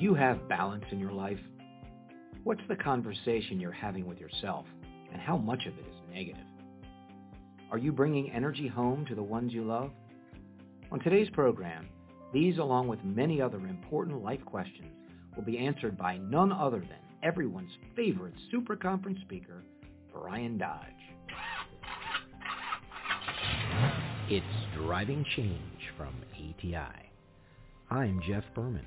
you have balance in your life? What's the conversation you're having with yourself, and how much of it is negative? Are you bringing energy home to the ones you love? On today's program, these along with many other important life questions will be answered by none other than everyone's favorite super conference speaker, Brian Dodge. It's Driving Change from ATI. I'm Jeff Berman.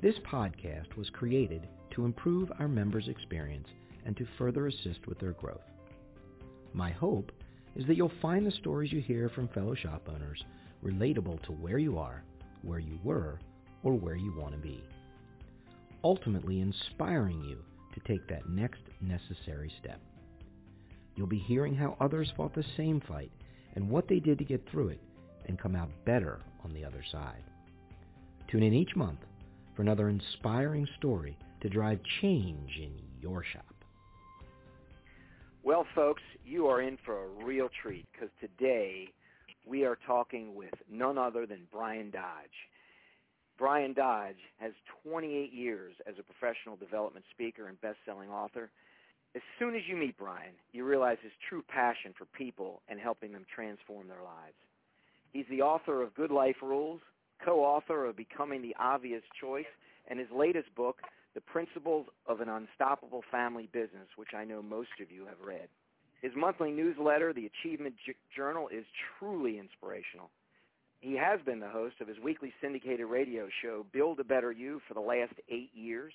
This podcast was created to improve our members' experience and to further assist with their growth. My hope is that you'll find the stories you hear from fellow shop owners relatable to where you are, where you were, or where you want to be. Ultimately inspiring you to take that next necessary step. You'll be hearing how others fought the same fight and what they did to get through it and come out better on the other side. Tune in each month for another inspiring story to drive change in your shop. Well, folks, you are in for a real treat because today we are talking with none other than Brian Dodge. Brian Dodge has 28 years as a professional development speaker and best-selling author. As soon as you meet Brian, you realize his true passion for people and helping them transform their lives. He's the author of Good Life Rules, co-author of Becoming the Obvious Choice, and his latest book, The Principles of an Unstoppable Family Business, which I know most of you have read. His monthly newsletter, The Achievement Journal, is truly inspirational. He has been the host of his weekly syndicated radio show, Build a Better You, for the last eight years.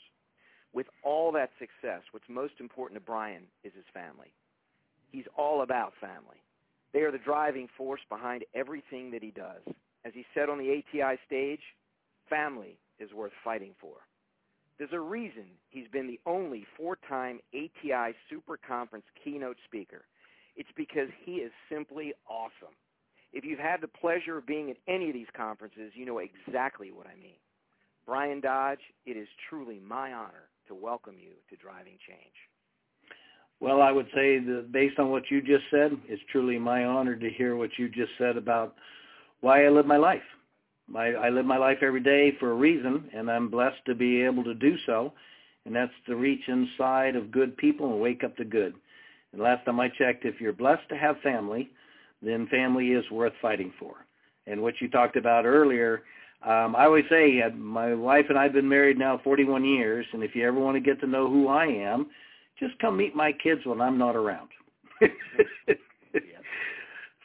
With all that success, what's most important to Brian is his family. He's all about family. They are the driving force behind everything that he does. As he said on the ATI stage, family is worth fighting for. There's a reason he's been the only four-time ATI Super Conference keynote speaker. It's because he is simply awesome. If you've had the pleasure of being at any of these conferences, you know exactly what I mean. Brian Dodge, it is truly my honor to welcome you to Driving Change. Well, I would say that based on what you just said, it's truly my honor to hear what you just said about why I live my life. My, I live my life every day for a reason, and I'm blessed to be able to do so, and that's to reach inside of good people and wake up to good. And last time I checked, if you're blessed to have family, then family is worth fighting for. And what you talked about earlier, um, I always say uh, my wife and I have been married now 41 years, and if you ever want to get to know who I am, just come meet my kids when I'm not around.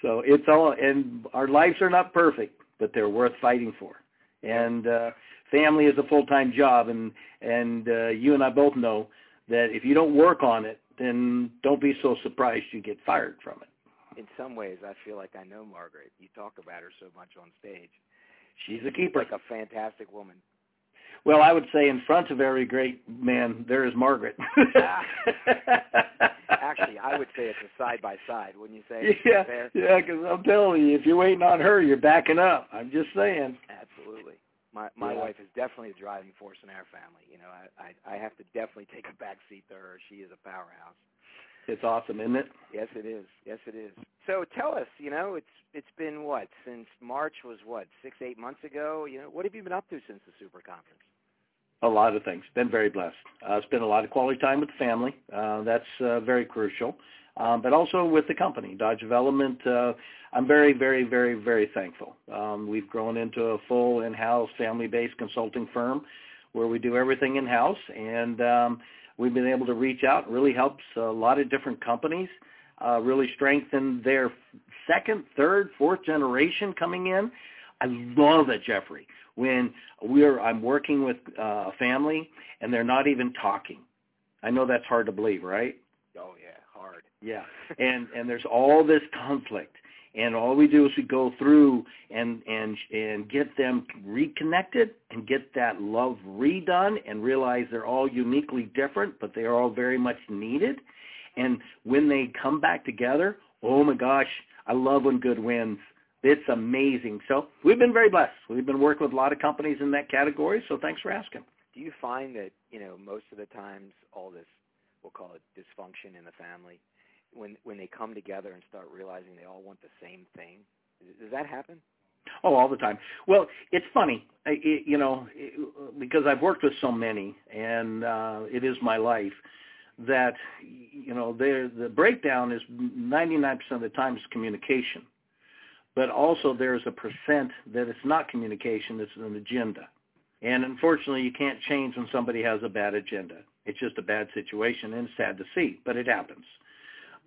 So it's all, and our lives are not perfect, but they're worth fighting for. And uh, family is a full-time job, and and uh, you and I both know that if you don't work on it, then don't be so surprised you get fired from it. In some ways, I feel like I know Margaret. You talk about her so much on stage. She's a keeper. Like a fantastic woman. Well, I would say in front of every great man, there is Margaret. Ah. Actually, I would say it's a side by side, wouldn't you say? Yeah, yeah. Because I'm telling you, if you're waiting on her, you're backing up. I'm just saying. Absolutely. My my yeah. wife is definitely a driving force in our family. You know, I, I I have to definitely take a back seat to her. She is a powerhouse. It's awesome, isn't it? Yes, it is. Yes, it is. So tell us, you know, it's it's been what since March was what six eight months ago. You know, what have you been up to since the Super Conference? A lot of things. Been very blessed. Uh, spent a lot of quality time with the family. Uh, that's uh, very crucial. Um, but also with the company, Dodge Development. Uh, I'm very, very, very, very thankful. Um, we've grown into a full in-house family-based consulting firm where we do everything in-house, and um, we've been able to reach out. It really helps a lot of different companies uh, really strengthen their second, third, fourth generation coming in. I love it, Jeffrey when we're I'm working with uh, a family and they're not even talking. I know that's hard to believe, right? Oh yeah, hard. Yeah, and and there's all this conflict, and all we do is we go through and and and get them reconnected and get that love redone and realize they're all uniquely different, but they are all very much needed. And when they come back together, oh my gosh, I love when good wins it's amazing. So we've been very blessed. We've been working with a lot of companies in that category. So thanks for asking. Do you find that you know most of the times all this we'll call it dysfunction in the family when when they come together and start realizing they all want the same thing? Does that happen? Oh, all the time. Well, it's funny, it, you know, it, because I've worked with so many, and uh, it is my life. That you know, the breakdown is 99% of the time is communication, but also there's a percent that it's not communication; it's an agenda. And unfortunately, you can't change when somebody has a bad agenda. It's just a bad situation, and it's sad to see, but it happens.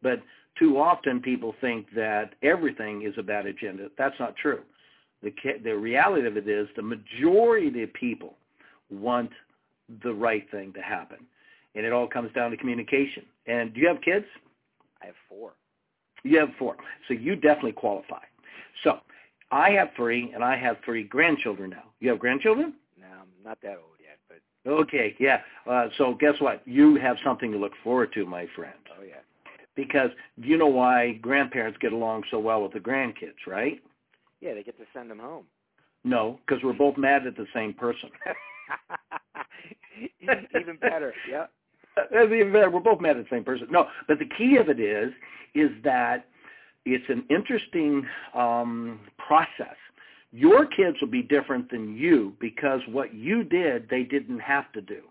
But too often, people think that everything is a bad agenda. That's not true. The, the reality of it is the majority of people want the right thing to happen. And it all comes down to communication. And do you have kids? I have four. You have four. So you definitely qualify. So I have three, and I have three grandchildren now. You have grandchildren? No, I'm not that old yet, but. Okay, yeah. Uh, so guess what? You have something to look forward to, my friend. Oh, yeah. Because you know why grandparents get along so well with the grandkids, right? Yeah, they get to send them home. No, because we're both mad at the same person. even better. Yeah. That's even better. We're both mad at the same person. No, but the key of it is, is that it's an interesting um, process. Your kids will be different than you because what you did, they didn't have to do.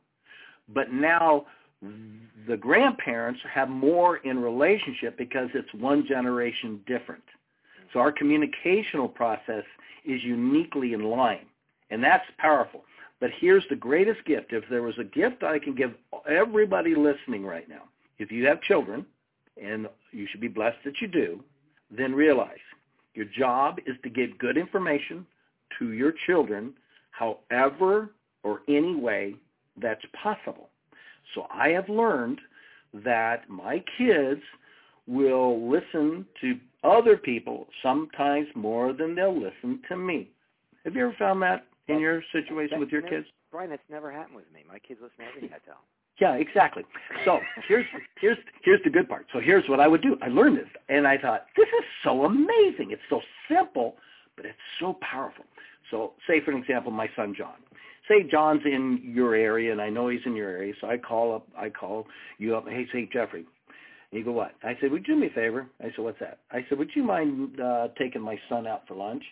But now the grandparents have more in relationship because it's one generation different. So our communicational process is uniquely in line, and that's powerful. But here's the greatest gift. If there was a gift I can give everybody listening right now, if you have children, and you should be blessed that you do, then realize your job is to give good information to your children however or any way that's possible. So I have learned that my kids will listen to other people sometimes more than they'll listen to me. Have you ever found that in your situation with your never, kids? Brian, that's never happened with me. My kids listen to everything I tell them. Yeah, exactly. So here's here's here's the good part. So here's what I would do. I learned this, and I thought this is so amazing. It's so simple, but it's so powerful. So say for an example, my son John. Say John's in your area, and I know he's in your area, so I call up. I call you up. Hey, say Jeffrey, and you go, what? I said, would you do me a favor? I said, what's that? I said, would you mind uh, taking my son out for lunch?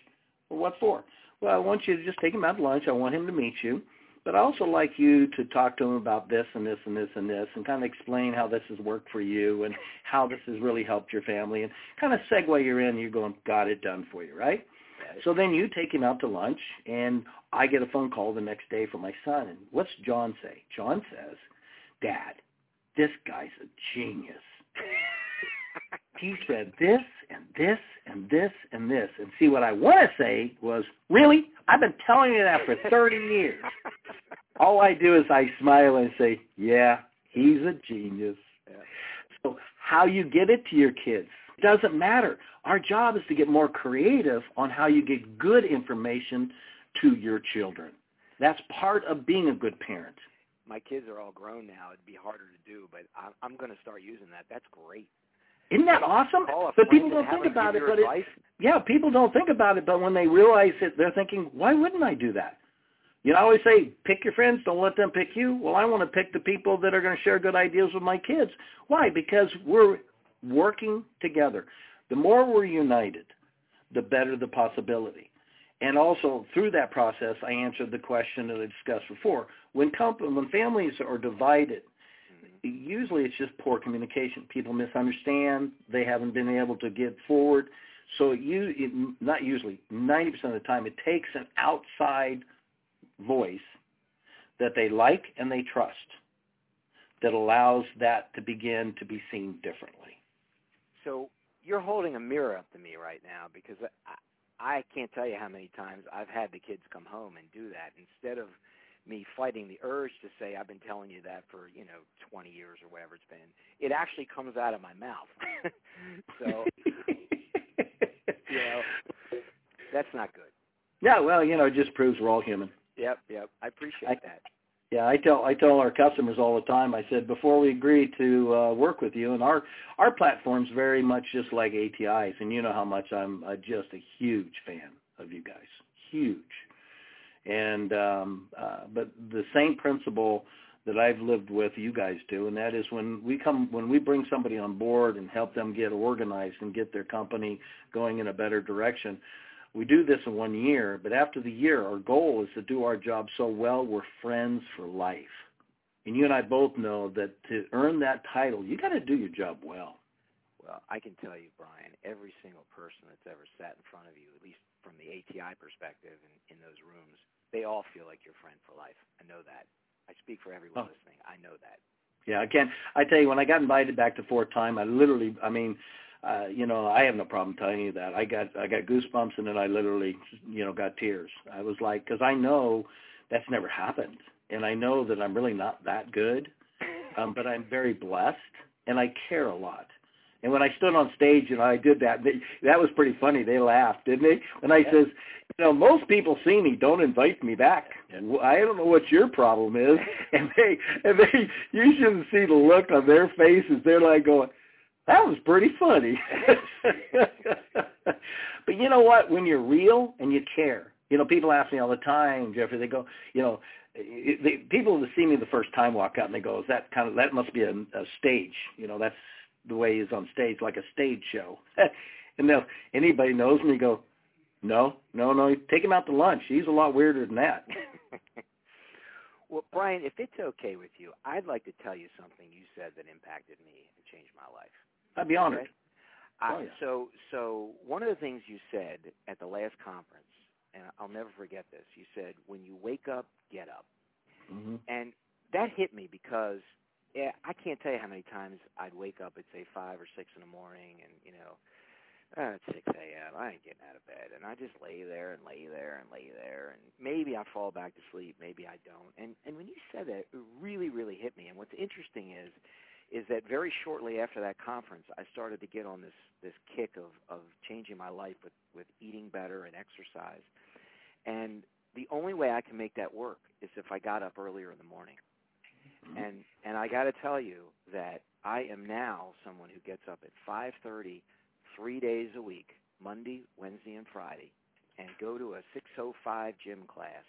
Well, what for? Well, I want you to just take him out to lunch. I want him to meet you. But I also like you to talk to him about this and this and this and this and kind of explain how this has worked for you and how this has really helped your family and kind of segue you're in. You're going, got it done for you, right? So then you take him out to lunch, and I get a phone call the next day from my son. And what's John say? John says, Dad, this guy's a genius he said this and this and this and this. And see, what I want to say was, really? I've been telling you that for 30 years. All I do is I smile and say, yeah, he's a genius. So how you get it to your kids doesn't matter. Our job is to get more creative on how you get good information to your children. That's part of being a good parent. My kids are all grown now. It'd be harder to do, but I'm, I'm going to start using that. That's great. Isn't that awesome? But people don't think about it. But it, yeah, people don't think about it. But when they realize it, they're thinking, why wouldn't I do that? You know, I always say, pick your friends. Don't let them pick you. Well, I want to pick the people that are going to share good ideas with my kids. Why? Because we're working together. The more we're united, the better the possibility. And also through that process, I answered the question that I discussed before. When comp- when families are divided, mm-hmm. usually it's just poor communication. People misunderstand. They haven't been able to get forward. So you, it, not usually, 90% of the time, it takes an outside voice that they like and they trust that allows that to begin to be seen differently. So you're holding a mirror up to me right now because I, I can't tell you how many times I've had the kids come home and do that instead of me fighting the urge to say I've been telling you that for you know 20 years or whatever it's been. It actually comes out of my mouth. so you know that's not good. Yeah, well, you know, it just proves we're all human. Yep, yep. I appreciate I- that. Yeah, I tell I tell our customers all the time. I said before we agree to uh, work with you, and our our platform's very much just like ATI's, and you know how much I'm uh, just a huge fan of you guys, huge. And um, uh, but the same principle that I've lived with you guys do, and that is when we come when we bring somebody on board and help them get organized and get their company going in a better direction. We do this in one year, but after the year, our goal is to do our job so well we're friends for life. And you and I both know that to earn that title, you got to do your job well. Well, I can tell you, Brian, every single person that's ever sat in front of you, at least from the ATI perspective in, in those rooms, they all feel like your friend for life. I know that. I speak for everyone oh. listening. I know that. Yeah, I can. I tell you, when I got invited back to Fort Time, I literally, I mean, uh, you know, I have no problem telling you that. I got, I got goosebumps, and then I literally, you know, got tears. I was like, because I know that's never happened, and I know that I'm really not that good, um, but I'm very blessed, and I care a lot. And when I stood on stage and I did that, they, that was pretty funny. They laughed, didn't they? And I yeah. says, you know, most people see me, don't invite me back. And I don't know what your problem is. And they, and they, you shouldn't see the look on their faces. They're like going, that was pretty funny. but you know what? When you're real and you care, you know, people ask me all the time, Jeffrey. They go, you know, eh, eh, they, people that see me the first time walk out and they go, "Is that kind of that must be a, a stage?" You know, that's the way he's on stage, like a stage show. and they'll anybody knows me go, no, no, no, take him out to lunch. He's a lot weirder than that. well, Brian, if it's okay with you, I'd like to tell you something you said that impacted me and changed my life. I'd be honored. Okay? Uh, oh, yeah. So, so one of the things you said at the last conference, and I'll never forget this. You said, "When you wake up, get up," mm-hmm. and that hit me because yeah, I can't tell you how many times I'd wake up at say five or six in the morning, and you know, uh, it's six a.m. I ain't getting out of bed, and I just lay there and lay there and lay there, and maybe I fall back to sleep, maybe I don't. And and when you said that, it really really hit me. And what's interesting is, is that very shortly after that conference, I started to get on this this kick of of changing my life with with eating better and exercise, and the only way I can make that work is if I got up earlier in the morning. Mm-hmm. And and I got to tell you that I am now someone who gets up at 5:30 3 days a week, Monday, Wednesday and Friday, and go to a 605 gym class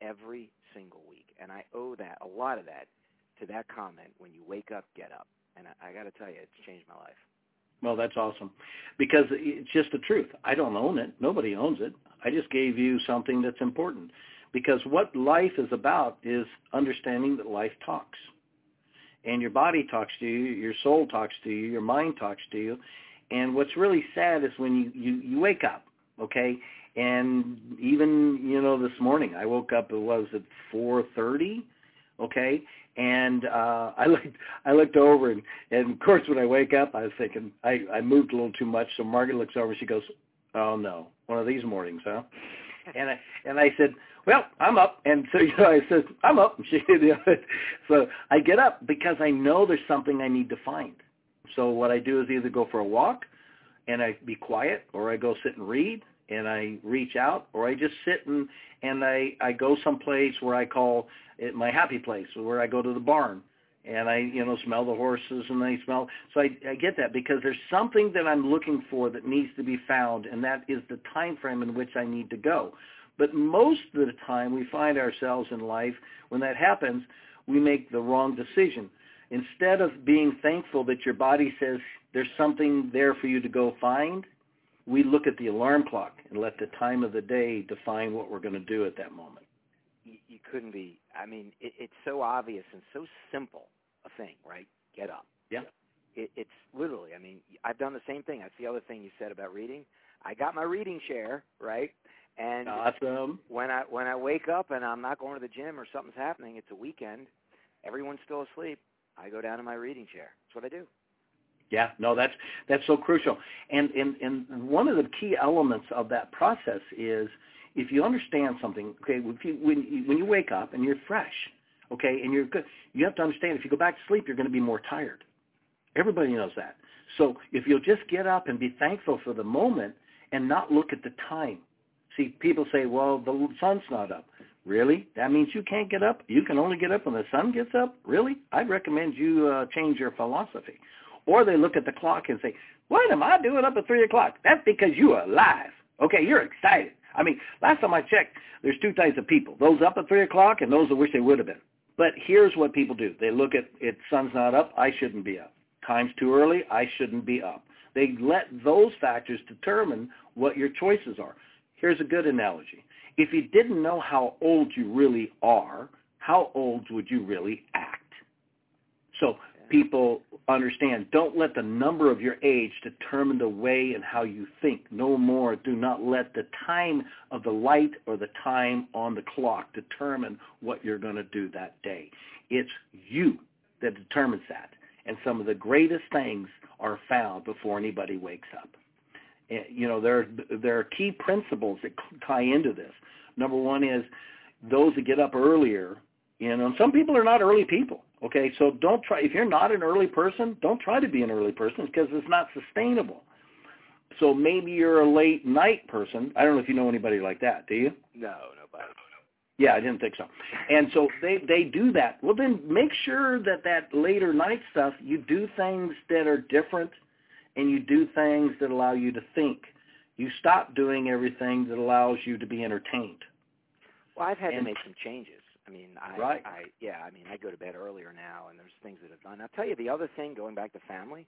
every single week. And I owe that a lot of that to that comment when you wake up, get up. And I, I got to tell you, it's changed my life. Well, that's awesome. Because it's just the truth. I don't own it. Nobody owns it. I just gave you something that's important. Because what life is about is understanding that life talks. And your body talks to you, your soul talks to you, your mind talks to you. And what's really sad is when you, you, you wake up, okay? And even, you know, this morning I woke up, it was at 4.30, okay? And uh, I looked, I looked over, and, and of course when I wake up, I was thinking I, I moved a little too much. So Margaret looks over, she goes, "Oh no, one of these mornings, huh?" And I and I said, well, I'm up. And so, you know, I said, I'm up. She, you know, so I get up because I know there's something I need to find. So what I do is either go for a walk and I be quiet or I go sit and read and I reach out or I just sit and, and I, I go someplace where I call it my happy place where I go to the barn and I, you know, smell the horses and I smell. So I, I get that because there's something that I'm looking for that needs to be found, and that is the time frame in which I need to go. But most of the time we find ourselves in life, when that happens, we make the wrong decision. Instead of being thankful that your body says there's something there for you to go find, we look at the alarm clock and let the time of the day define what we're going to do at that moment. You, you couldn't be. I mean, it, it's so obvious and so simple a thing, right? Get up. Yeah. It, it's literally. I mean, I've done the same thing. That's the other thing you said about reading. I got my reading chair, right? And awesome. when I when I wake up and I'm not going to the gym or something's happening, it's a weekend, everyone's still asleep. I go down to my reading chair. That's what I do. Yeah, no, that's that's so crucial. And and and one of the key elements of that process is if you understand something. Okay, if you when you, when you wake up and you're fresh, okay, and you're good, you have to understand if you go back to sleep, you're going to be more tired. Everybody knows that. So if you'll just get up and be thankful for the moment and not look at the time See, people say, well, the sun's not up. Really? That means you can't get up? You can only get up when the sun gets up? Really? I'd recommend you uh, change your philosophy. Or they look at the clock and say, what am I doing up at 3 o'clock? That's because you're alive. Okay, you're excited. I mean, last time I checked, there's two types of people, those up at 3 o'clock and those that wish they would have been. But here's what people do. They look at it, sun's not up, I shouldn't be up. Time's too early, I shouldn't be up. They let those factors determine what your choices are Here's a good analogy. If you didn't know how old you really are, how old would you really act? So people understand, don't let the number of your age determine the way and how you think. No more. Do not let the time of the light or the time on the clock determine what you're going to do that day. It's you that determines that. And some of the greatest things are found before anybody wakes up. Eh, you know, there, there are key principles that tie into this. Number one is those that get up earlier, you know, some people are not early people. Okay, so don't try, if you're not an early person, don't try to be an early person because it's not sustainable. So maybe you're a late night person. I don't know if you know anybody like that, do you? No, nobody. Yeah, I didn't think so. And so they they do that. Well, then make sure that that later night stuff you do things that are different, and you do things that allow you to think. You stop doing everything that allows you to be entertained. Well, I've had And- to make some changes. I mean, I, Right. I, yeah, I mean, I go to bed earlier now, and there's things that I've done. I'll tell you the other thing, going back to family,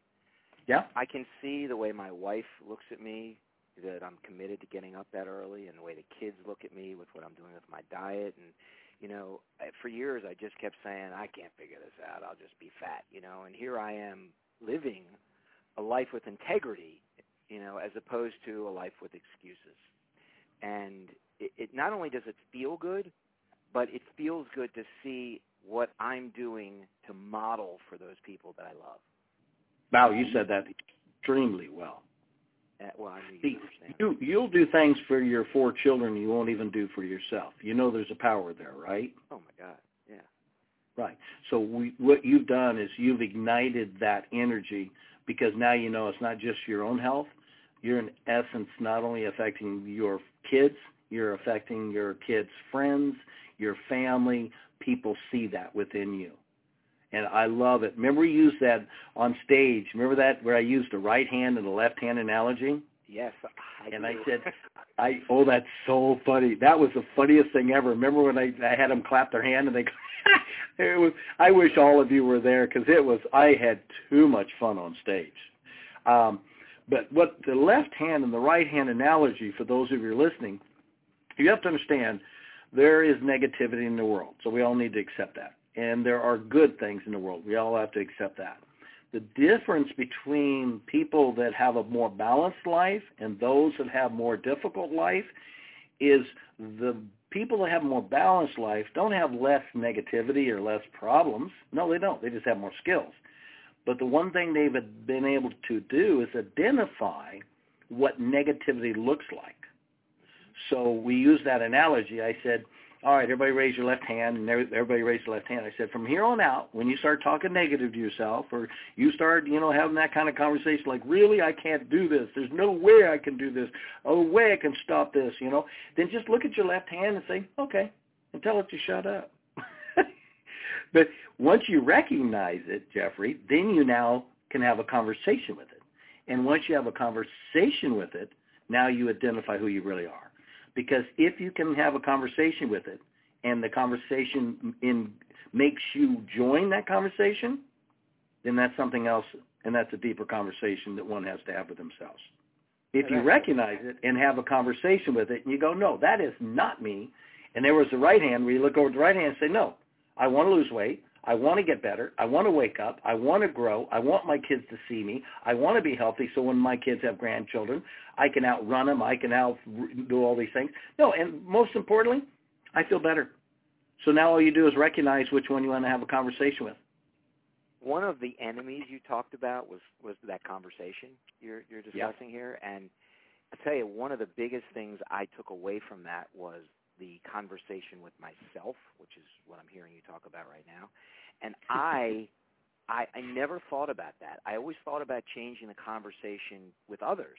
Yeah. I can see the way my wife looks at me that I'm committed to getting up that early, and the way the kids look at me with what I'm doing with my diet, and you know, for years I just kept saying I can't figure this out. I'll just be fat, you know. And here I am living a life with integrity, you know, as opposed to a life with excuses. And it, it not only does it feel good, but it feels good to see what I'm doing to model for those people that I love. Wow, you said that extremely well. Uh, well, I See, you you you'll do things for your four children you won't even do for yourself. You know there's a power there, right? Oh my God, yeah. Right. So we, what you've done is you've ignited that energy because now you know it's not just your own health. You're in essence not only affecting your kids, you're affecting your kids' friends, your family. People see that within you. And I love it. Remember we used that on stage. Remember that where I used the right hand and the left hand analogy? Yes, I And I said, I oh that's so funny. That was the funniest thing ever. Remember when I I had them clap their hand and they it was I wish all of you were there cuz it was I had too much fun on stage. Um but what the left hand and the right hand analogy for those of you listening, you have to understand there is negativity in the world. So we all need to accept that. And there are good things in the world. We all have to accept that. The difference between people that have a more balanced life and those that have more difficult life is the people that have more balanced life don't have less negativity or less problems. No, they don't. They just have more skills. But the one thing they've been able to do is identify what negativity looks like. So we use that analogy. I said, all right, everybody raise your left hand, and everybody raised their left hand. I said, from here on out, when you start talking negative to yourself, or you start, you know, having that kind of conversation, like, really, I can't do this. There's no way I can do this. No way I can stop this, you know. Then just look at your left hand and say, okay, and tell it to shut up. but once you recognize it, Jeffrey, then you now can have a conversation with it. And once you have a conversation with it, now you identify who you really are. Because if you can have a conversation with it and the conversation in makes you join that conversation, then that's something else and that's a deeper conversation that one has to have with themselves. If you recognize it and have a conversation with it and you go, no, that is not me, and there was the right hand where you look over the right hand and say, no, I want to lose weight. I want to get better. I want to wake up. I want to grow. I want my kids to see me. I want to be healthy so when my kids have grandchildren, I can outrun them. I can out do all these things. No, and most importantly, I feel better. So now all you do is recognize which one you want to have a conversation with. One of the enemies you talked about was was that conversation you're you're discussing here, and I tell you, one of the biggest things I took away from that was the conversation with myself, which is what I'm hearing you talk about right now. And I, I, I never thought about that. I always thought about changing the conversation with others,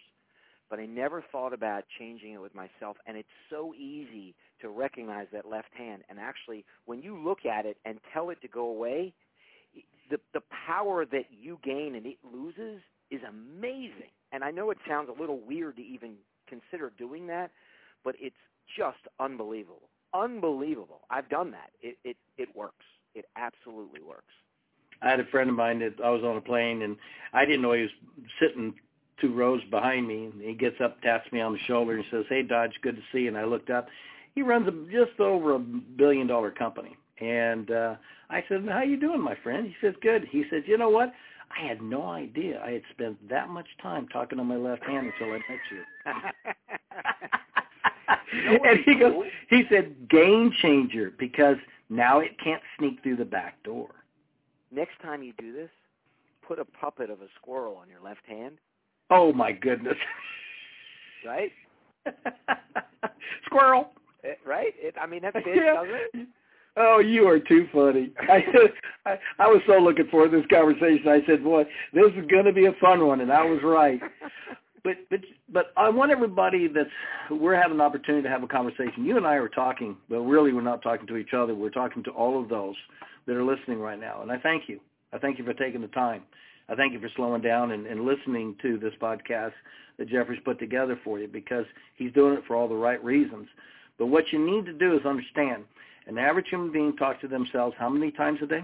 but I never thought about changing it with myself. And it's so easy to recognize that left hand. And actually, when you look at it and tell it to go away, the the power that you gain and it loses is amazing. And I know it sounds a little weird to even consider doing that, but it's just unbelievable. Unbelievable. I've done that. It it it works. It absolutely works. I had a friend of mine that I was on a plane and I didn't know he was sitting two rows behind me, and he gets up, taps me on the shoulder, and says, "Hey, Dodge, good to see you." And I looked up. He runs a, just over a billion dollar company, and uh, I said, "How you doing, my friend?" He says, "Good." He says, "You know what? I had no idea I had spent that much time talking on my left hand until I met you." and he goes, he said, "Game changer because now it can't sneak through the back door." Next time you do this, put a puppet of a squirrel on your left hand. Oh my goodness! right? squirrel. It, right? It, I mean, that fits, yeah. doesn't it? Oh, you are too funny. I, I I was so looking forward to this conversation. I said, "Boy, this is going to be a fun one," and I was right. But but but I want everybody that's we're having an opportunity to have a conversation. You and I are talking, but really we're not talking to each other. We're talking to all of those that are listening right now, and I thank you. I thank you for taking the time. I thank you for slowing down and, and listening to this podcast that Jeffrey's put together for you because he's doing it for all the right reasons. But what you need to do is understand an average human being talks to themselves how many times a day?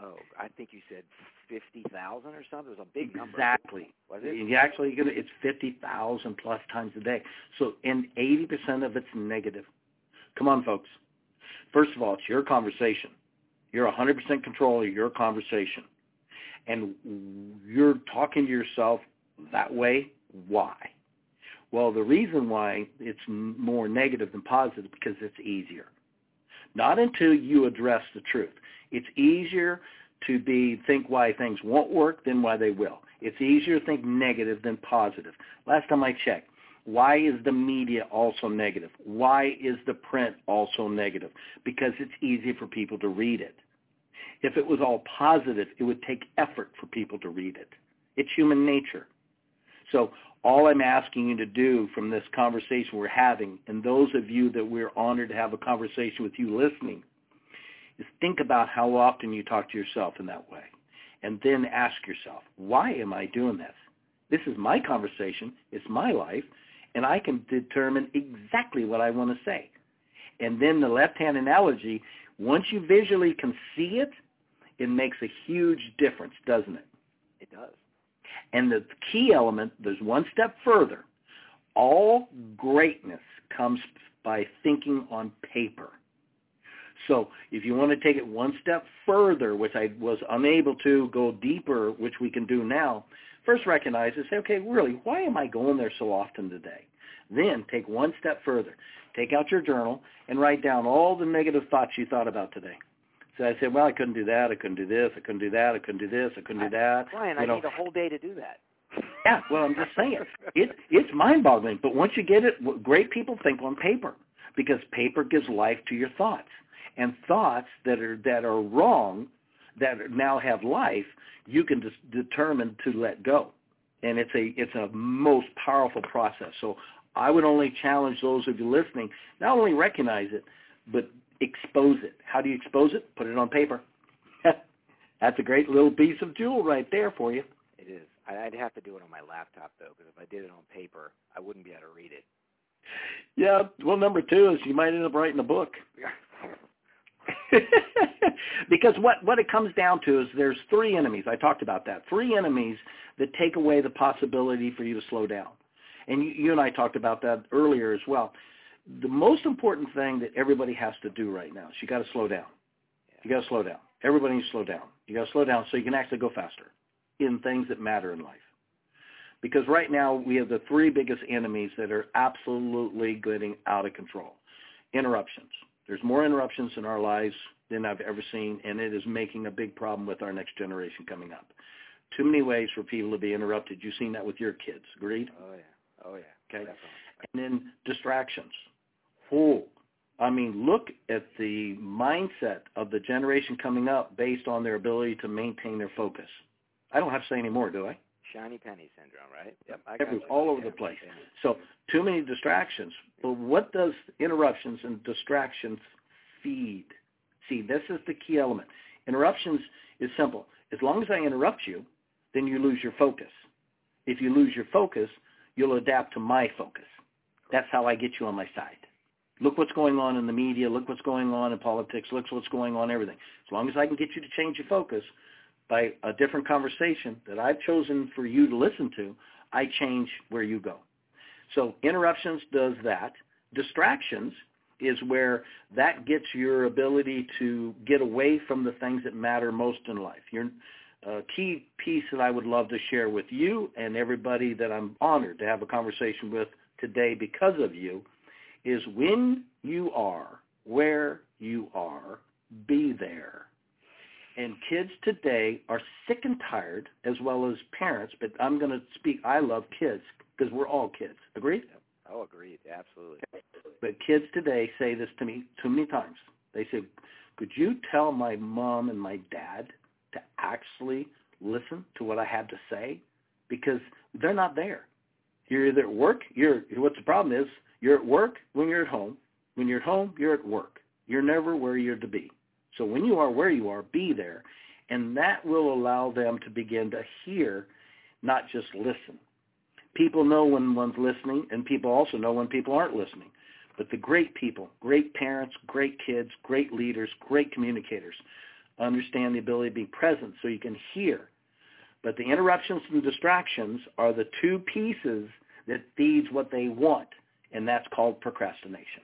Oh, I think you said fifty thousand or something. It was a big number. Exactly. Was it? You actually gonna it's fifty thousand plus times a day. So and eighty percent of it's negative. Come on, folks. First of all, it's your conversation. You're a hundred percent control of your conversation. And you're talking to yourself that way. Why? Well, the reason why it's more negative than positive because it's easier. Not until you address the truth. It's easier to be think why things won't work than why they will. It's easier to think negative than positive. Last time I checked, why is the media also negative? Why is the print also negative? Because it's easy for people to read it. If it was all positive, it would take effort for people to read it. It's human nature. So all I'm asking you to do from this conversation we're having, and those of you that we're honored to have a conversation with you listening, is think about how often you talk to yourself in that way. And then ask yourself, why am I doing this? This is my conversation. It's my life. And I can determine exactly what I want to say. And then the left-hand analogy, once you visually can see it, it makes a huge difference, doesn't it? It does. And the key element, there's one step further. All greatness comes by thinking on paper. So if you want to take it one step further, which I was unable to go deeper, which we can do now, first recognize and say, okay, really, why am I going there so often today? Then take one step further. Take out your journal and write down all the negative thoughts you thought about today. So I said, well, I couldn't do that. I couldn't do this. I couldn't do that. I couldn't do this. I couldn't do that. Brian, you I need a whole day to do that. Yeah, well, I'm just saying, it it's mind-boggling. But once you get it, great people think on paper because paper gives life to your thoughts, and thoughts that are that are wrong, that now have life, you can just determine to let go, and it's a it's a most powerful process. So I would only challenge those of you listening not only recognize it, but expose it. How do you expose it? Put it on paper. That's a great little piece of jewel right there for you. It is. I'd have to do it on my laptop though, because if I did it on paper, I wouldn't be able to read it. Yeah. Well, number two is you might end up writing a book. because what what it comes down to is there's three enemies. I talked about that. Three enemies that take away the possibility for you to slow down. And you, you and I talked about that earlier as well. The most important thing that everybody has to do right now is you got to slow down. You got to slow down. Everybody needs to slow down. You got to slow down so you can actually go faster in things that matter in life. Because right now we have the three biggest enemies that are absolutely getting out of control. Interruptions. There's more interruptions in our lives than I've ever seen, and it is making a big problem with our next generation coming up. Too many ways for people to be interrupted. You've seen that with your kids. Agreed? Oh yeah. Oh yeah. Okay. Definitely. And then distractions. Oh, I mean, look at the mindset of the generation coming up based on their ability to maintain their focus. I don't have to say any more, do I? Shiny penny syndrome, right? Yep. I got you. all over Yeah, the place. yeah. So too many distractions. But what does interruptions and distractions feed? See, this is the key element. Interruptions is simple. As long as I interrupt you, then you lose your focus. If you lose your focus, you'll adapt to my focus. That's how I get you on my side. Look what's going on in the media. Look what's going on in politics. Look what's going on in everything. As long as I can get you to change your focus by a different conversation that I've chosen for you to listen to, I change where you go. So interruptions does that. Distractions is where that gets your ability to get away from the things that matter most in life. Your uh, key piece that I would love to share with you and everybody that I'm honored to have a conversation with today because of you is when you are where you are, be there. And kids today are sick and tired, as well as parents, but I'm going to speak, I love kids because we're all kids. Agreed? Oh, agreed. Absolutely. But kids today say this to me too many times. They say, could you tell my mom and my dad to actually listen to what I have to say? Because they're not there. You're either at work, you're, what's the problem is, you're at work when you're at home. When you're at home, you're at work. You're never where you're to be. So when you are where you are, be there. And that will allow them to begin to hear, not just listen. People know when one's listening, and people also know when people aren't listening. But the great people, great parents, great kids, great leaders, great communicators understand the ability to be present so you can hear. But the interruptions and distractions are the two pieces that feeds what they want, and that's called procrastination.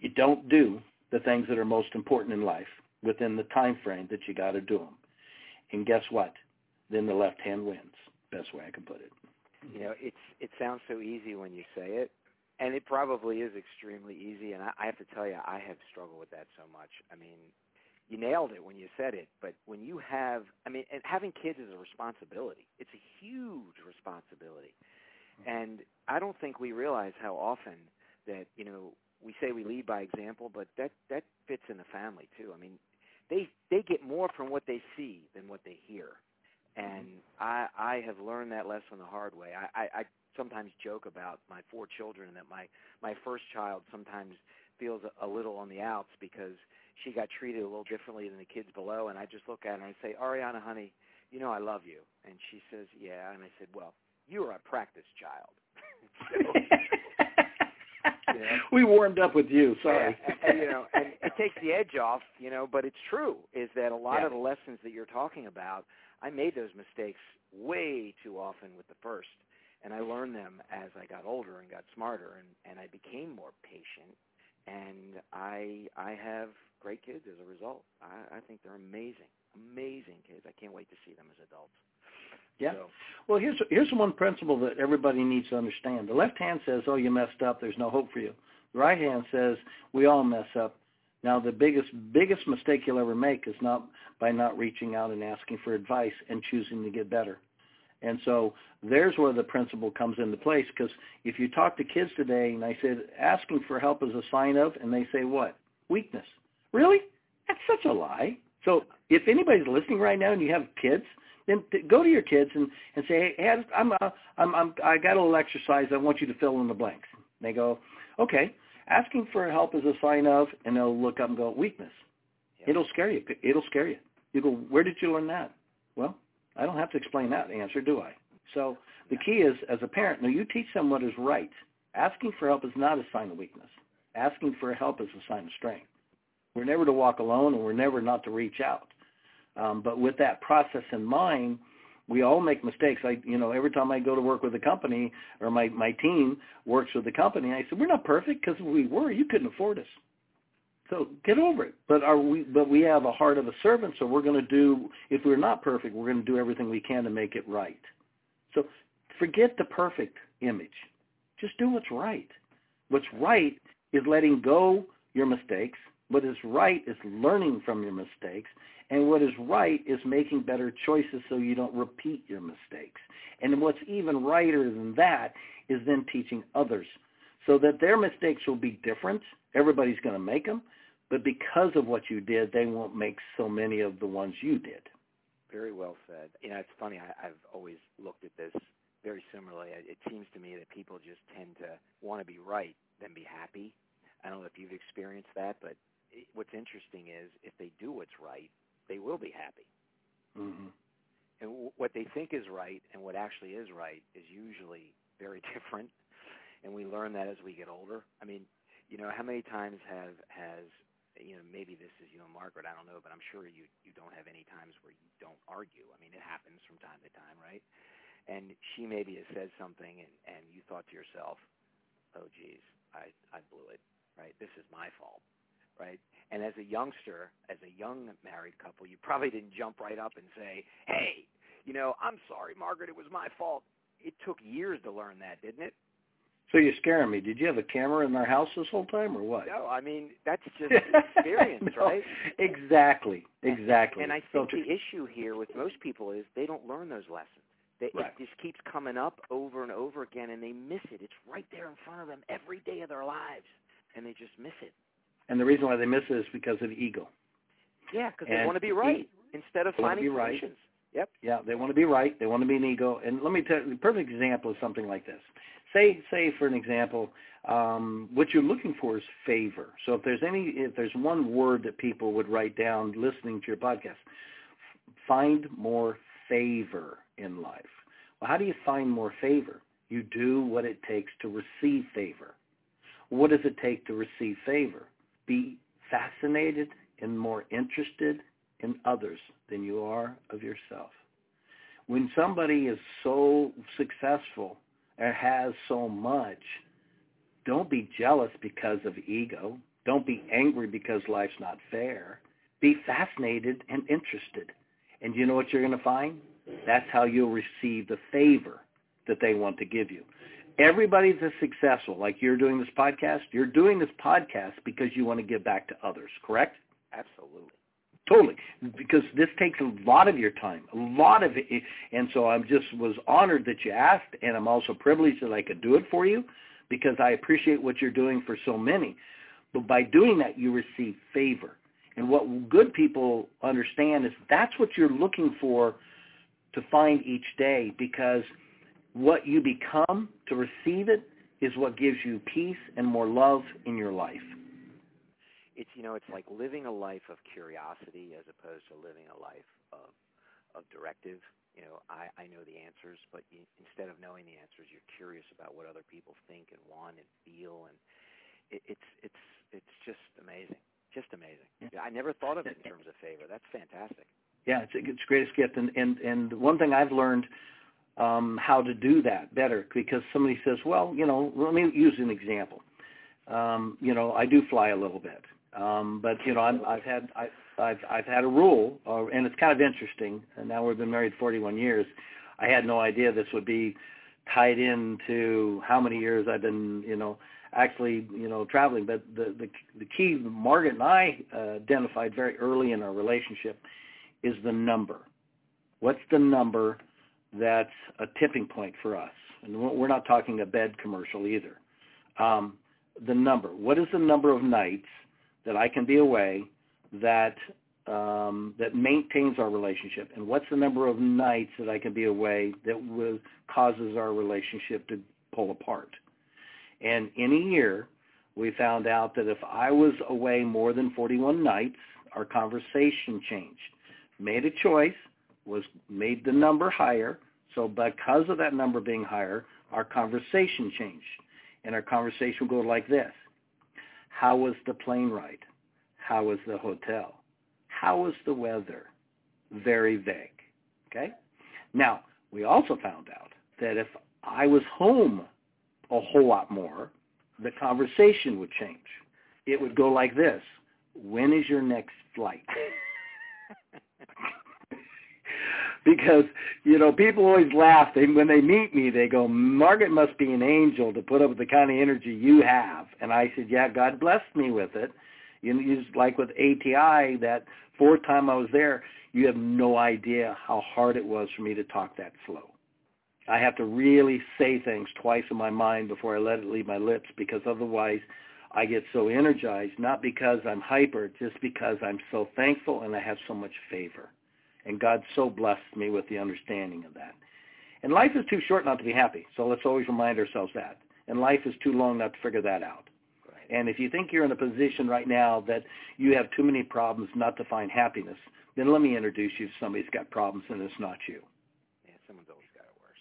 You don't do the things that are most important in life within the time frame that you got to do them. And guess what? Then the left hand wins. Best way I can put it. You know, it's it sounds so easy when you say it, and it probably is extremely easy. And I, I have to tell you, I have struggled with that so much. I mean, you nailed it when you said it. But when you have, I mean, and having kids is a responsibility. It's a huge responsibility, and I don't think we realize how often that you know we say we lead by example, but that that fits in the family too. I mean, they they get more from what they see than what they hear, mm-hmm. and I I have learned that lesson the hard way. I I, I sometimes joke about my four children that my my first child sometimes feels a, a little on the outs because she got treated a little differently than the kids below, and I just look at her and I say, Ariana, honey, you know I love you, and she says, yeah, and I said, well, you are a practice child. so, we warmed up with you. Sorry. Yeah, you know, and it takes the edge off. You know, but it's true. Is that a lot yeah. of the lessons that you're talking about? I made those mistakes way too often with the first, and I learned them as I got older and got smarter, and and I became more patient. And I I have great kids as a result. I, I think they're amazing, amazing kids. I can't wait to see them as adults. Yeah. So. Well, here's here's one principle that everybody needs to understand. The left hand says, "Oh, you messed up. There's no hope for you." The right hand says, "We all mess up." Now, the biggest biggest mistake you'll ever make is not by not reaching out and asking for advice and choosing to get better. And so there's where the principle comes into place because if you talk to kids today and I said asking for help is a sign of, and they say what? Weakness. Really? That's such a lie. So if anybody's listening right now and you have kids, then go to your kids and and say, hey, I'm uh, I'm I'm I got a little exercise. I want you to fill in the blanks. And they go, okay. Asking for help is a sign of, and they'll look up and go, weakness. Yep. It'll scare you. It'll scare you. You go, where did you learn that? Well, I don't have to explain that answer, do I? So the key is, as a parent, no, you teach them what is right. Asking for help is not a sign of weakness. Asking for help is a sign of strength. We're never to walk alone, and we're never not to reach out. Um, but with that process in mind, we all make mistakes. I, you know, every time I go to work with a company or my my team works with the company, I said, we're not perfect because if we were, you couldn't afford us. So get over it. But are we? But we have a heart of a servant, so we're going to do. If we're not perfect, we're going to do everything we can to make it right. So forget the perfect image. Just do what's right. What's right is letting go your mistakes. What is right is learning from your mistakes and what is right is making better choices so you don't repeat your mistakes. And what's even righter than that is then teaching others so that their mistakes will be different. Everybody's going to make them. But because of what you did, they won't make so many of the ones you did. Very well said. You know, it's funny. I, I've always looked at this very similarly. It seems to me that people just tend to want to be right than be happy. I don't know if you've experienced that, but what's interesting is if they do what's right, they will be happy. Mm-hmm. And w- what they think is right and what actually is right is usually very different. And we learn that as we get older. I mean, you know, how many times have has you know maybe this is you know Margaret, I don't know, but I'm sure you you don't have any times where you don't argue. I mean, it happens from time to time, right? and she maybe has said something, and and you thought to yourself, "Oh, geez, I I blew it. Right? This is my fault." Right? And as a youngster, as a young married couple, you probably didn't jump right up and say, "Hey, you know, I'm sorry, Margaret. It was my fault." It took years to learn that, didn't it? So you're scaring me. Did you have a camera in our house this whole time, or what? No, I mean that's just experience, no, right? Exactly, exactly. And, and I think so the issue here with most people is they don't learn those lessons. They, right. It just keeps coming up over and over again, and they miss it. It's right there in front of them every day of their lives, and they just miss it. And the reason why they miss it is because of ego. Yeah, because they want to be right e- instead of finding want to be solutions. Right. Yep. Yeah, they want to be right. They want to be an ego. And let me tell you, the perfect example is something like this. Say, say for an example, um, what you're looking for is favor. So if there's any, if there's one word that people would write down listening to your podcast, find more favor in life. Well, how do you find more favor? You do what it takes to receive favor. What does it take to receive favor? Be fascinated and more interested in others than you are of yourself. When somebody is so successful or has so much, don't be jealous because of ego. Don't be angry because life's not fair. Be fascinated and interested. And you know what you're going to find? That's how you'll receive the favor that they want to give you. Everybody that's successful, like you're doing this podcast, you're doing this podcast because you want to give back to others, correct? Absolutely. Totally, because this takes a lot of your time, a lot of it, and so I'm just was honored that you asked, and I'm also privileged that I could do it for you, because I appreciate what you're doing for so many. But by doing that, you receive favor, and what good people understand is that's what you're looking for to find each day, because what you become to receive it is what gives you peace and more love in your life. It's you know it's like living a life of curiosity as opposed to living a life of of directive. You know i i know the answers but you, instead of knowing the answers you're curious about what other people think and want and feel and it, it's it's it's just amazing just amazing. Yeah. i never thought of it in terms of favor. That's fantastic. Yeah it's it's the greatest gift and and and one thing i've learned um how to do that better because somebody says well you know let me use an example um you know i do fly a little bit um, but you know, I'm, I've had I, I've I've had a rule, uh, and it's kind of interesting. And now we've been married 41 years. I had no idea this would be tied into how many years I've been, you know, actually, you know, traveling. But the the the key Margaret and I uh, identified very early in our relationship is the number. What's the number that's a tipping point for us? And we're not talking a bed commercial either. Um, the number. What is the number of nights that I can be away that um, that maintains our relationship, and what's the number of nights that I can be away that will, causes our relationship to pull apart. And in a year, we found out that if I was away more than 41 nights, our conversation changed. Made a choice, was made the number higher. So because of that number being higher, our conversation changed. And our conversation would go like this. How was the plane ride? How was the hotel? How was the weather? Very vague. Okay? Now, we also found out that if I was home a whole lot more, the conversation would change. It would go like this. When is your next flight? because you know people always laugh. They, when they meet me they go margaret must be an angel to put up with the kind of energy you have. And i said yeah god blessed me with it. You know like with ati that fourth time i was there you have no idea how hard it was for me to talk that slow. I have to really say things twice in my mind before i let it leave my lips because otherwise i get so energized not because i'm hyper just because i'm so thankful and i have so much favor and God so blessed me with the understanding of that. And life is too short not to be happy. So let's always remind ourselves that. And life is too long not to figure that out. Right. And if you think you're in a position right now that you have too many problems not to find happiness, then let me introduce you to somebody who's got problems and it's not you. Yeah, someone's always got it worse.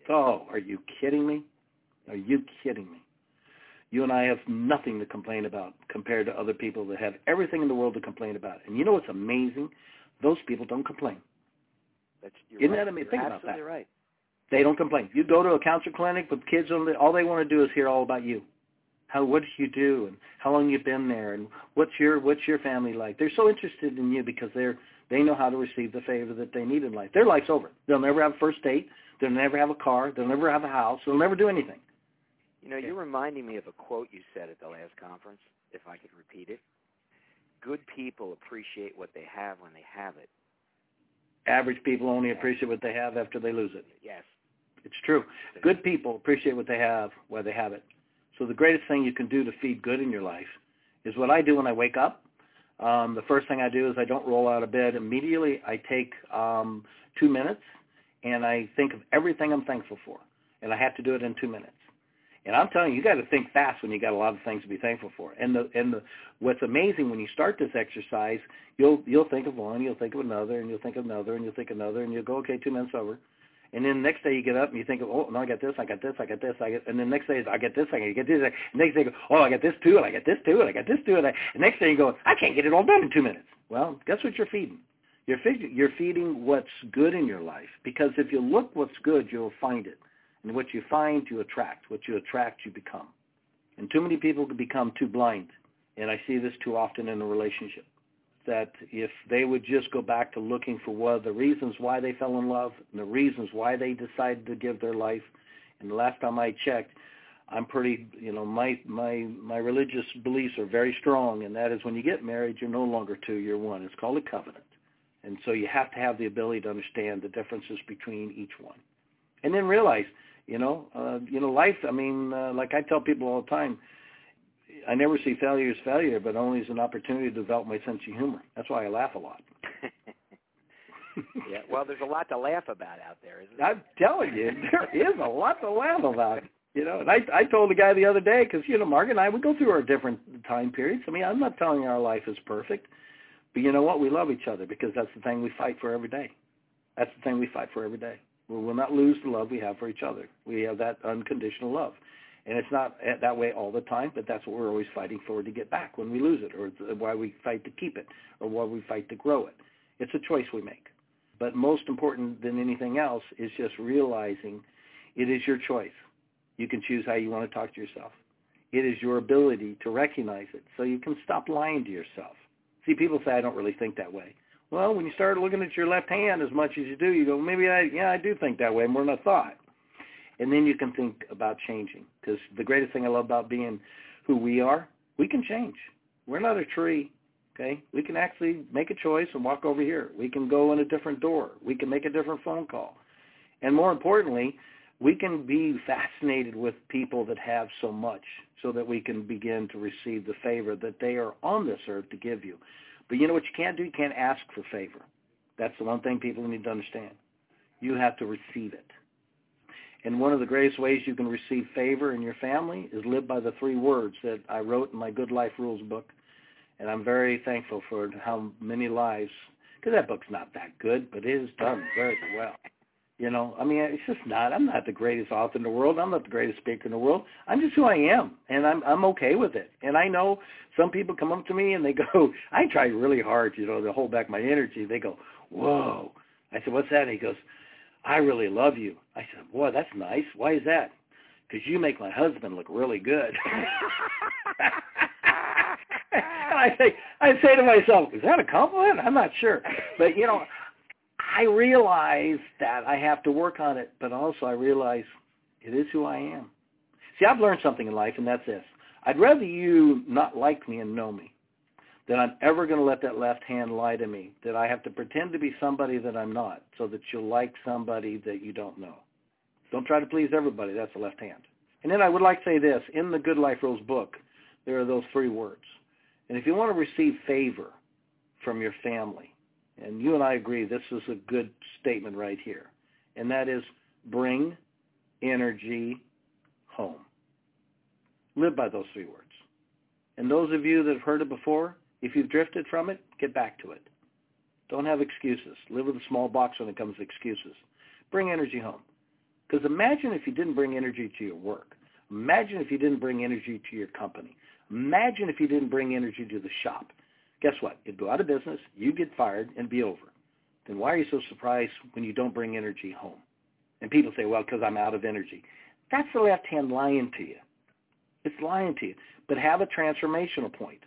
Yeah. Oh, are you kidding me? Are you kidding me? You and I have nothing to complain about compared to other people that have everything in the world to complain about. And you know what's amazing? Those people don't complain. That's, you're Isn't right. that amazing? Think about absolutely that. right. They don't complain. You go to a counselor clinic with kids on the, all they want to do is hear all about you. How what did you do and how long you've been there and what's your what's your family like? They're so interested in you because they're they know how to receive the favor that they need in life. Their life's over. They'll never have a first date. They'll never have a car. They'll never have a house. They'll never do anything. You know, you're reminding me of a quote you said at the last conference, if I could repeat it. Good people appreciate what they have when they have it. Average people only appreciate what they have after they lose it. Yes. It's true. Good people appreciate what they have while they have it. So the greatest thing you can do to feed good in your life is what I do when I wake up. Um, the first thing I do is I don't roll out of bed immediately. I take um, two minutes and I think of everything I'm thankful for, and I have to do it in two minutes. And I'm telling you, you got to think fast when you got a lot of things to be thankful for. And the and the what's amazing when you start this exercise, you'll you'll think of one, you'll think of another, and you'll think of another, and you'll think of another, and you'll go, okay, two minutes over. And then the next day you get up and you think, of, oh, no, I got this, I got this, I got this, I get, and then the next day I get this, I get this. And next day go, oh, I got this too, and I got this too, and I got this too, and, I, and next day you go, I can't get it all done in two minutes. Well, guess what you're feeding? You're, feed, you're feeding what's good in your life because if you look what's good, you'll find it. And what you find, you attract. What you attract, you become. And too many people can become too blind. And I see this too often in a relationship. That if they would just go back to looking for what the reasons why they fell in love and the reasons why they decided to give their life. And the last time I checked, I'm pretty, you know, my my my religious beliefs are very strong, and that is when you get married, you're no longer two, you're one. It's called a covenant, and so you have to have the ability to understand the differences between each one, and then realize you know, uh, you know, life. I mean, uh, like I tell people all the time, I never see failure as failure, but only as an opportunity to develop my sense of humor. That's why I laugh a lot. yeah, well, there's a lot to laugh about out there, isn't there? I'm telling you, there is a lot to laugh about. You know, and I I told the guy the other day because you know Mark and I we go through our different time periods. I mean, I'm not telling you our life is perfect, but you know what? We love each other because that's the thing we fight for every day. That's the thing we fight for every day. We will not lose the love we have for each other. We have that unconditional love. And it's not that way all the time, but that's what we're always fighting for to get back when we lose it, or why we fight to keep it, or why we fight to grow it. It's a choice we make. But most important than anything else is just realizing it is your choice. You can choose how you want to talk to yourself. It is your ability to recognize it so you can stop lying to yourself. See, people say, I don't really think that way. Well, when you start looking at your left hand as much as you do, you go, maybe I, yeah, I do think that way more than I thought. And then you can think about changing because the greatest thing I love about being who we are, we can change. We're not a tree, okay? We can actually make a choice and walk over here. We can go in a different door. We can make a different phone call. And more importantly, we can be fascinated with people that have so much so that we can begin to receive the favor that they are on this earth to give you. But you know what you can't do? You can't ask for favor. That's the one thing people need to understand. You have to receive it. And one of the greatest ways you can receive favor in your family is live by the three words that I wrote in my Good Life Rules book. And I'm very thankful for how many lives, because that book's not that good, but it is done very well. You know, I mean, it's just not. I'm not the greatest author in the world. I'm not the greatest speaker in the world. I'm just who I am, and I'm I'm okay with it. And I know some people come up to me and they go, I try really hard, you know, to hold back my energy. They go, whoa. I said, what's that? And he goes, I really love you. I said, boy, that's nice. Why is that? Because you make my husband look really good. and I say, I say to myself, is that a compliment? I'm not sure, but you know, I realize that I have to work on it, but also I realize it is who I am. See, I've learned something in life, and that's this. I'd rather you not like me and know me than I'm ever going to let that left hand lie to me, that I have to pretend to be somebody that I'm not so that you'll like somebody that you don't know. Don't try to please everybody. That's the left hand. And then I would like to say this. In the Good Life Rules book, there are those three words. And if you want to receive favor from your family, and you and I agree this is a good statement right here, and that is bring energy home. Live by those three words. And those of you that have heard it before, if you've drifted from it, get back to it. Don't have excuses. Live with a small box when it comes to excuses. Bring energy home. Because imagine if you didn't bring energy to your work. Imagine if you didn't bring energy to your company. Imagine if you didn't bring energy to the shop guess what? You'd go out of business, you'd get fired, and be over. Then why are you so surprised when you don't bring energy home? And people say, well, because I'm out of energy. That's the left hand lying to you. It's lying to you. But have a transformational point.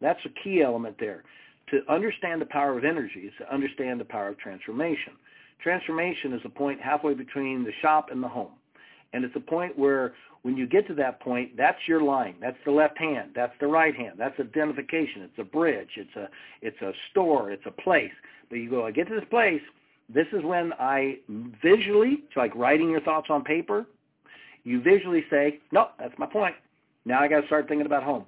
That's a key element there. To understand the power of energy is to understand the power of transformation. Transformation is a point halfway between the shop and the home. And it's a point where when you get to that point, that's your line. That's the left hand. That's the right hand. That's identification. It's a bridge. It's a it's a store. It's a place. But you go, I get to this place. This is when I visually, it's like writing your thoughts on paper. You visually say, no, that's my point. Now I got to start thinking about home.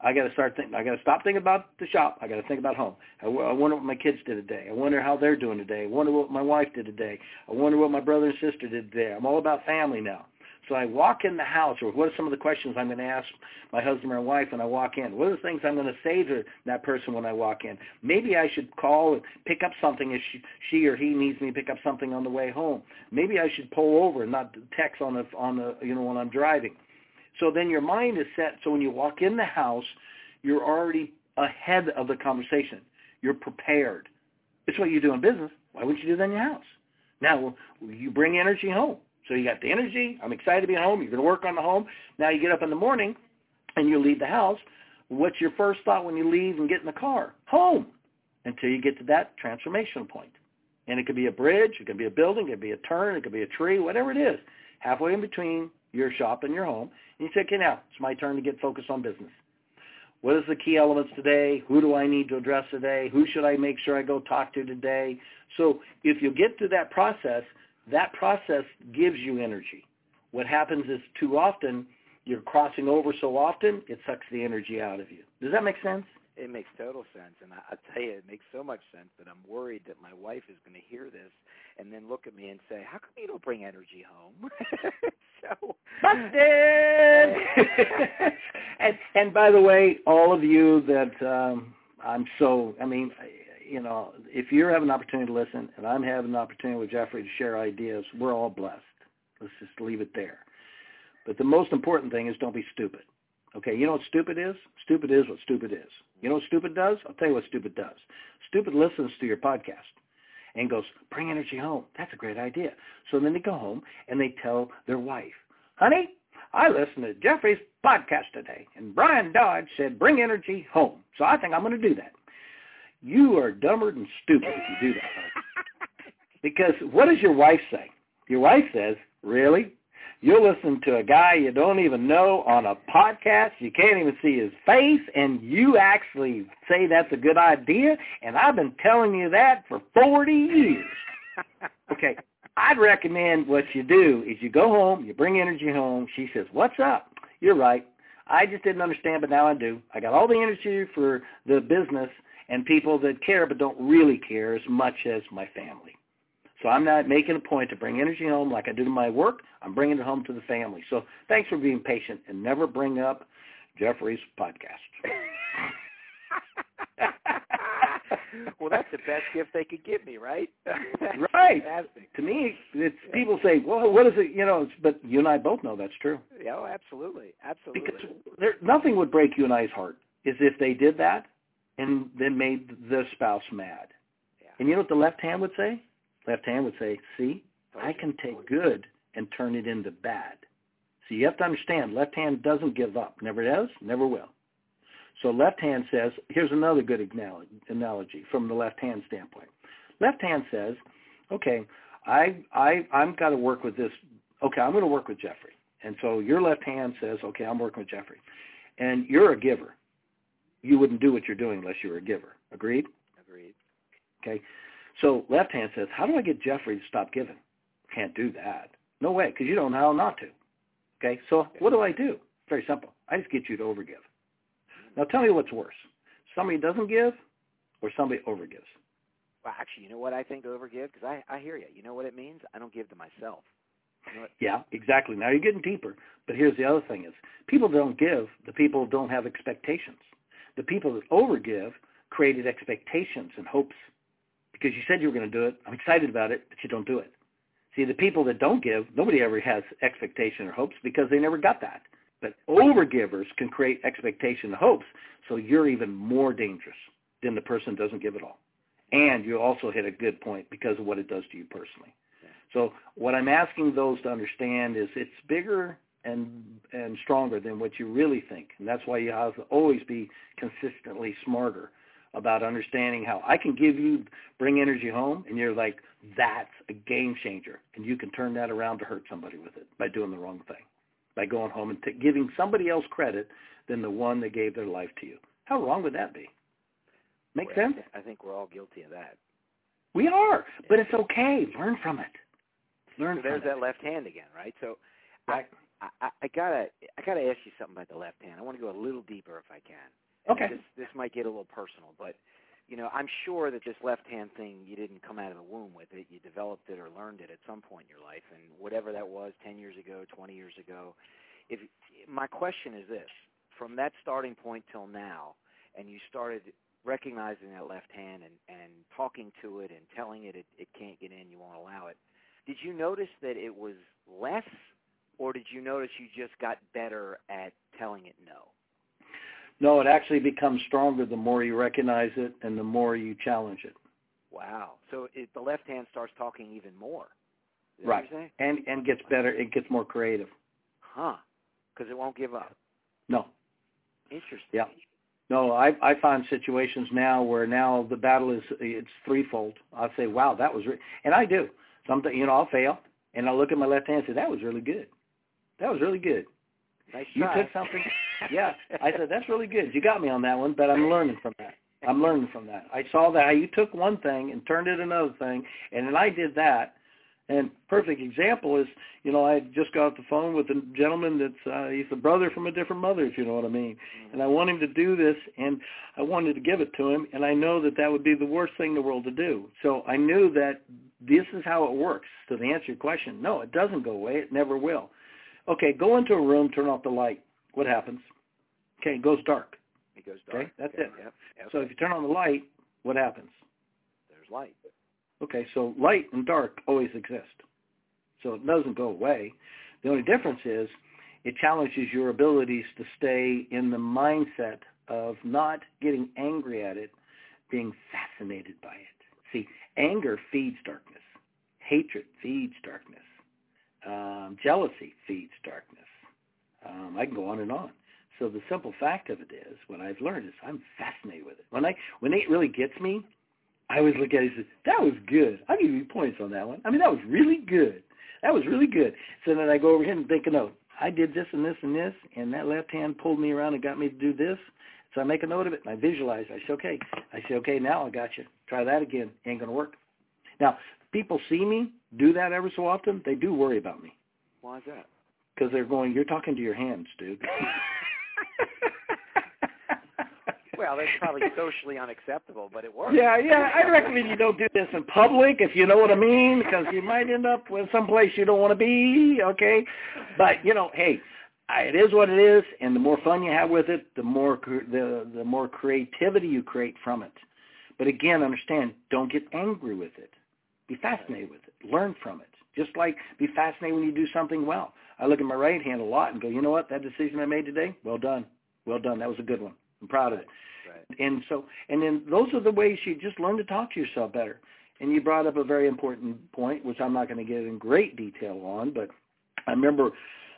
I got to start thinking. I got to stop thinking about the shop. I got to think about home. I, I wonder what my kids did today. I wonder how they're doing today. I wonder what my wife did today. I wonder what my brother and sister did today. I'm all about family now. So I walk in the house, or what are some of the questions I'm going to ask my husband or wife when I walk in? What are the things I'm going to say to that person when I walk in? Maybe I should call and pick up something if she, she or he needs me to pick up something on the way home. Maybe I should pull over and not text on the on the you know when I'm driving. So then your mind is set. So when you walk in the house, you're already ahead of the conversation. You're prepared. It's what you do in business. Why wouldn't you do that in your house? Now you bring energy home. So you got the energy. I'm excited to be at home. You're going to work on the home. Now you get up in the morning and you leave the house. What's your first thought when you leave and get in the car? Home. Until you get to that transformation point. And it could be a bridge. It could be a building. It could be a turn. It could be a tree. Whatever it is. Halfway in between your shop and your home. And you say, okay, now it's my turn to get focused on business. What is the key elements today? Who do I need to address today? Who should I make sure I go talk to today? So if you get through that process, that process gives you energy. What happens is too often you're crossing over so often, it sucks the energy out of you. Does that make sense? It makes total sense, and I, I tell you, it makes so much sense that I'm worried that my wife is going to hear this and then look at me and say, "How come you don't bring energy home?" so busted. and and by the way, all of you that um, I'm so, I mean, you know, if you have an opportunity to listen, and I'm having an opportunity with Jeffrey to share ideas, we're all blessed. Let's just leave it there. But the most important thing is don't be stupid. Okay, you know what stupid is? Stupid is what stupid is. You know what stupid does? I'll tell you what stupid does. Stupid listens to your podcast and goes, bring energy home. That's a great idea. So then they go home and they tell their wife, honey, I listened to Jeffrey's podcast today, and Bryan Dodge said, bring energy home. So I think I'm going to do that. You are dumber than stupid if you do that. because what does your wife say? Your wife says, really? You'll listen to a guy you don't even know on a podcast. You can't even see his face, and you actually say that's a good idea. And I've been telling you that for 40 years. okay, I'd recommend what you do is you go home, you bring energy home. She says, what's up? You're right. I just didn't understand, but now I do. I got all the energy for the business, and people that care but don't really care as much as my family. So I'm not making a point to bring energy home like I do to my work. I'm bringing it home to the family. So thanks for being patient and never bring up Jeffrey's podcast. well, that's the best gift they could give me, right? right. Fantastic. To me, it's people say, "Well, what is it?" You know, but you and I both know that's true. Yeah, oh, absolutely, absolutely. Because there, nothing would break you and I's heart is if they did that and then made the spouse mad. Yeah. And you know what the left hand would say? Left hand would say, see, I can take good and turn it into bad. So you have to understand, left hand doesn't give up. Never does, never will. So left hand says, here's another good analogy from the left hand standpoint. Left hand says, okay, I, I, I'm got to work with this. Okay, I'm going to work with Jeffrey. And so your left hand says, okay, I'm working with Jeffrey. And you're a giver you wouldn't do what you're doing unless you were a giver. Agreed? Agreed. Okay. So left hand says, how do I get Jeffrey to stop giving? Can't do that. No way, because you don't know how not to. Okay. So what do I do? Very simple. I just get you to overgive. Now tell me what's worse. Somebody doesn't give or somebody overgives? Well, actually, you know what I think overgive? Because I, I hear you. You know what it means? I don't give to myself. You know yeah, exactly. Now you're getting deeper. But here's the other thing is people don't give. The people don't have expectations. The people that overgive created expectations and hopes because you said you were going to do it. I'm excited about it, but you don't do it. See, the people that don't give, nobody ever has expectation or hopes because they never got that. But overgivers can create expectation and hopes, so you're even more dangerous than the person doesn't give at all. And you also hit a good point because of what it does to you personally. So what I'm asking those to understand is it's bigger and and stronger than what you really think, and that's why you have to always be consistently smarter about understanding how I can give you bring energy home, and you're like that's a game changer, and you can turn that around to hurt somebody with it by doing the wrong thing, by going home and t- giving somebody else credit than the one that gave their life to you. How wrong would that be? Make well, sense? I think we're all guilty of that. We are, but it's okay. Learn from it. Learn so there's that it. left hand again, right? So right. I, I, I gotta I gotta ask you something about the left hand. I want to go a little deeper if I can. Okay. This this might get a little personal, but you know I'm sure that this left hand thing you didn't come out of the womb with it. You developed it or learned it at some point in your life, and whatever that was, 10 years ago, 20 years ago. If my question is this: from that starting point till now, and you started recognizing that left hand and and talking to it and telling it it, it can't get in, you won't allow it. Did you notice that it was less or did you notice you just got better at telling it no? No, it actually becomes stronger the more you recognize it and the more you challenge it. Wow. So it, the left hand starts talking even more. Right. And and gets better. It gets more creative. Huh. Because it won't give up. No. Interesting. Yeah. No, I I find situations now where now the battle is it's threefold. I'll say, wow, that was, re-. and I do. Something, you know, I'll fail, and I'll look at my left hand and say, that was really good. That was really good. Nice you try. took something. Yeah, I said that's really good. You got me on that one, but I'm learning from that. I'm learning from that. I saw that how you took one thing and turned it another thing, and then I did that. And perfect example is, you know, I just got off the phone with a gentleman that's uh, he's a brother from a different mother, if you know what I mean. Mm-hmm. And I want him to do this, and I wanted to give it to him, and I know that that would be the worst thing in the world to do. So I knew that this is how it works. So to answer your question, no, it doesn't go away. It never will. Okay, go into a room, turn off the light. What happens? Okay, it goes dark. It goes dark. Okay, that's okay. it. Yep. Yep. So if you turn on the light, what happens? There's light. Okay, so light and dark always exist. So it doesn't go away. The only difference is it challenges your abilities to stay in the mindset of not getting angry at it, being fascinated by it. See, anger feeds darkness. Hatred feeds darkness. Um, jealousy feeds darkness. Um, I can go on and on. So the simple fact of it is, what I've learned is I'm fascinated with it. When I when it really gets me, I always look at it and say, that was good. I'll give you points on that one. I mean, that was really good. That was really good. So then I go over here and think, no, I did this and this and this, and that left hand pulled me around and got me to do this. So I make a note of it, and I visualize. I say, okay. I say, okay, now I got you. Try that again. Ain't going to work. Now, people see me do that every so often. They do worry about me. Why is that? Because they're going, you're talking to your hands, dude. well, that's probably socially unacceptable, but it works. Yeah, yeah. I recommend you don't do this in public, if you know what I mean, because you might end up with someplace you don't want to be. Okay, but you know, hey, it is what it is, and the more fun you have with it, the more the the more creativity you create from it. But again, understand, don't get angry with it. Be fascinated with it. Learn from it. Just like be fascinated when you do something well. I look at my right hand a lot and go, you know what? That decision I made today, well done, well done. That was a good one. I'm proud of it. Right. And so, and then those are the ways you just learn to talk to yourself better. And you brought up a very important point, which I'm not going to get in great detail on, but I remember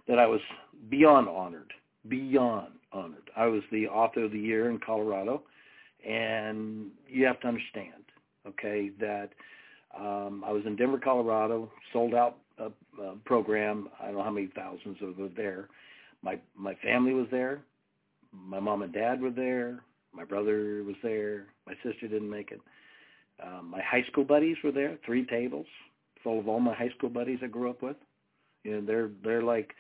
that I was beyond honored, beyond honored. I was the author of the year in Colorado, and you have to understand, okay, that um, I was in Denver, Colorado, sold out a program. I don't know how many thousands of were there. My my family was there. My mom and dad were there. My brother was there. My sister didn't make it. Um, my high school buddies were there. Three tables full of all my high school buddies I grew up with. Know, they're they're like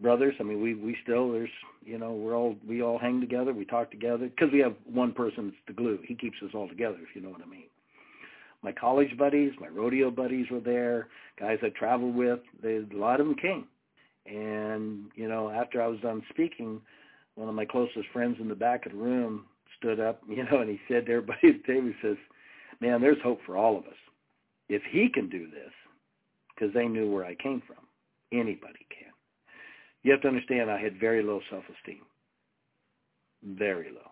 brothers. I mean, we we still there's you know we're all we all hang together. We talk together because we have one person that's the glue. He keeps us all together, if you know what I mean. My college buddies, my rodeo buddies were there. Guys I traveled with, they, a lot of them came. And you know, after I was done speaking, one of my closest friends in the back of the room stood up, you know, and he said to everybody at the table, he says, man, there's hope for all of us. If he can do this, because they knew where I came from, anybody can. You have to understand I had very low self-esteem. Very low.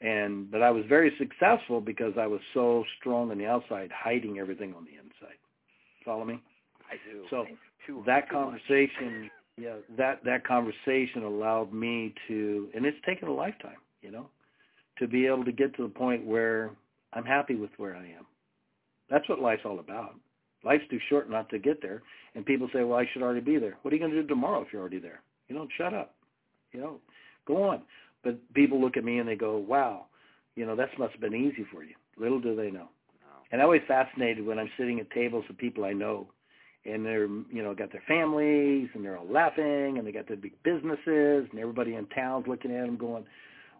And but I was very successful because I was so strong on the outside, hiding everything on the inside. Follow me? I do. So too, that too conversation, yeah, that that conversation allowed me to, and it's taken a lifetime, you know, to be able to get to the point where I'm happy with where I am. That's what life's all about. Life's too short not to get there. And people say, well, I should already be there. What are you going to do tomorrow if you're already there? You know, shut up. You know, go on. But people look at me and they go, wow, you know, that must have been easy for you. Little do they know. No. And I'm always fascinated when I'm sitting at tables with people I know and they're, you know, got their families and they're all laughing and they got their big businesses and everybody in town's looking at them going,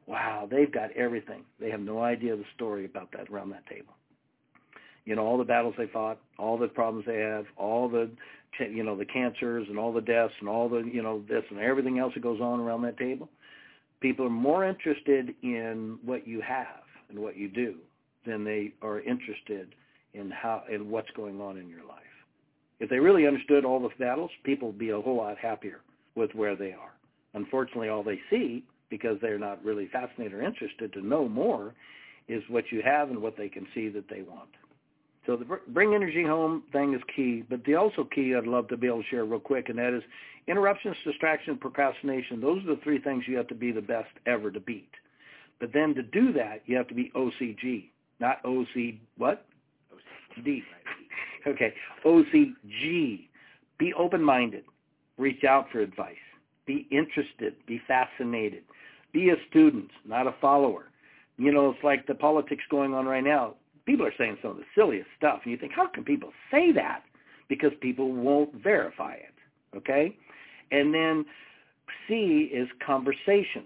wow, they've got everything. They have no idea the story about that around that table. You know, all the battles they fought, all the problems they have, all the, you know, the cancers and all the deaths and all the, you know, this and everything else that goes on around that table. People are more interested in what you have and what you do than they are interested in how in what's going on in your life. If they really understood all the battles, people would be a whole lot happier with where they are. Unfortunately, all they see, because they're not really fascinated or interested to know more, is what you have and what they can see that they want. So the bring energy home thing is key, but the also key I'd love to be able to share real quick, and that is interruptions, distraction, procrastination. Those are the three things you have to be the best ever to beat. But then to do that, you have to be OCG, not OC what? OCD. okay, OCG. Be open-minded. Reach out for advice. Be interested. Be fascinated. Be a student, not a follower. You know, it's like the politics going on right now. People are saying some of the silliest stuff, and you think, how can people say that? Because people won't verify it. Okay? And then C is conversation.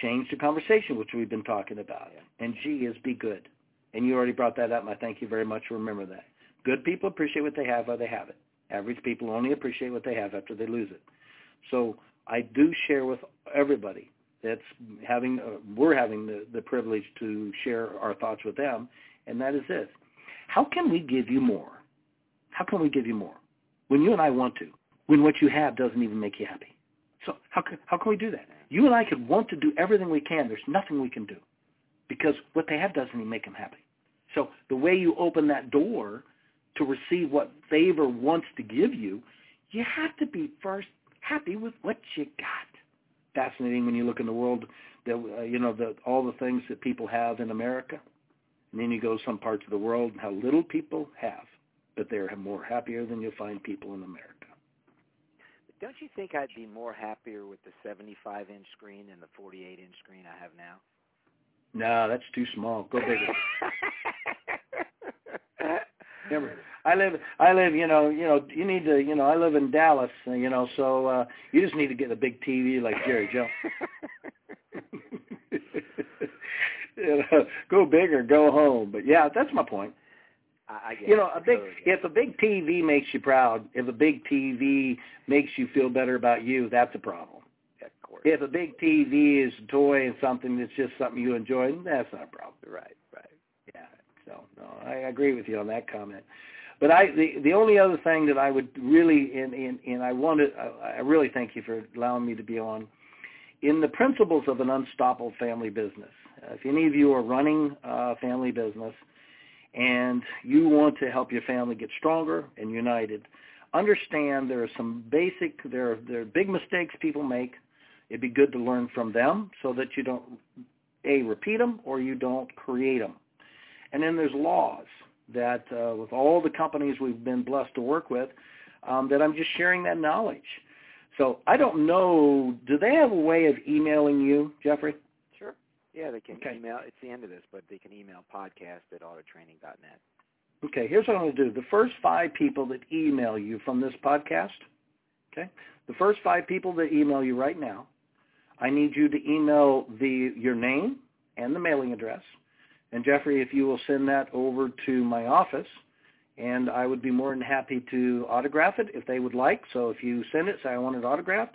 Change the conversation, which we've been talking about. And G is be good. And you already brought that up, and I thank you very much. Remember that. Good people appreciate what they have while they have it. Average people only appreciate what they have after they lose it. So I do share with everybody that's having, uh, we're having the, the privilege to share our thoughts with them, and that is this. How can we give you more? How can we give you more? When you and I want to, when what you have doesn't even make you happy. So how can, how can we do that? You and I could want to do everything we can. There's nothing we can do because what they have doesn't even make them happy. So the way you open that door to receive what favor wants to give you, you have to be first happy with what you got. Fascinating when you look in the world, that uh, you know the, all the things that people have in America, and then you go to some parts of the world and how little people have, but they're more happier than you'll find people in America. Don't you think I'd be more happier with the 75-inch screen than the 48-inch screen I have now? No, that's too small. Go bigger. Remember, I live, I live, you know, you know, you need to, you know, I live in Dallas, you know, so uh you just need to get a big TV like Jerry Jones. you know, go big or go home. But yeah, that's my point. I, I get You know, a big Totally if a big TV makes you proud, if a big TV makes you feel better about you, that's a problem. Of course. If a big TV is a toy and something that's just something you enjoy, that's not a problem. Right, right. Yeah. So no, I agree with you on that comment. But I the the only other thing that I would really and and, and I wanted I, I really thank you for allowing me to be on in the principles of an unstoppable family business. Uh, if any of you are running a family business and you want to help your family get stronger and united, understand there are some basic there are there are big mistakes people make. It'd be good to learn from them so that you don't a repeat them or you don't create them. And then there's laws that uh, with all the companies we've been blessed to work with, um, that I'm just sharing that knowledge. So I don't know, do they have a way of emailing you, Jeffrey? Yeah, they can Okay. email. It's the end of this, but they can email podcast at autotraining.net. Okay, here's what I'm going to do. The first five people that email you from this podcast, okay, the first five people that email you right now, I need you to email the your name and the mailing address. And Jeffrey, if you will send that over to my office, and I would be more than happy to autograph it if they would like. So if you send it, say I want it autographed,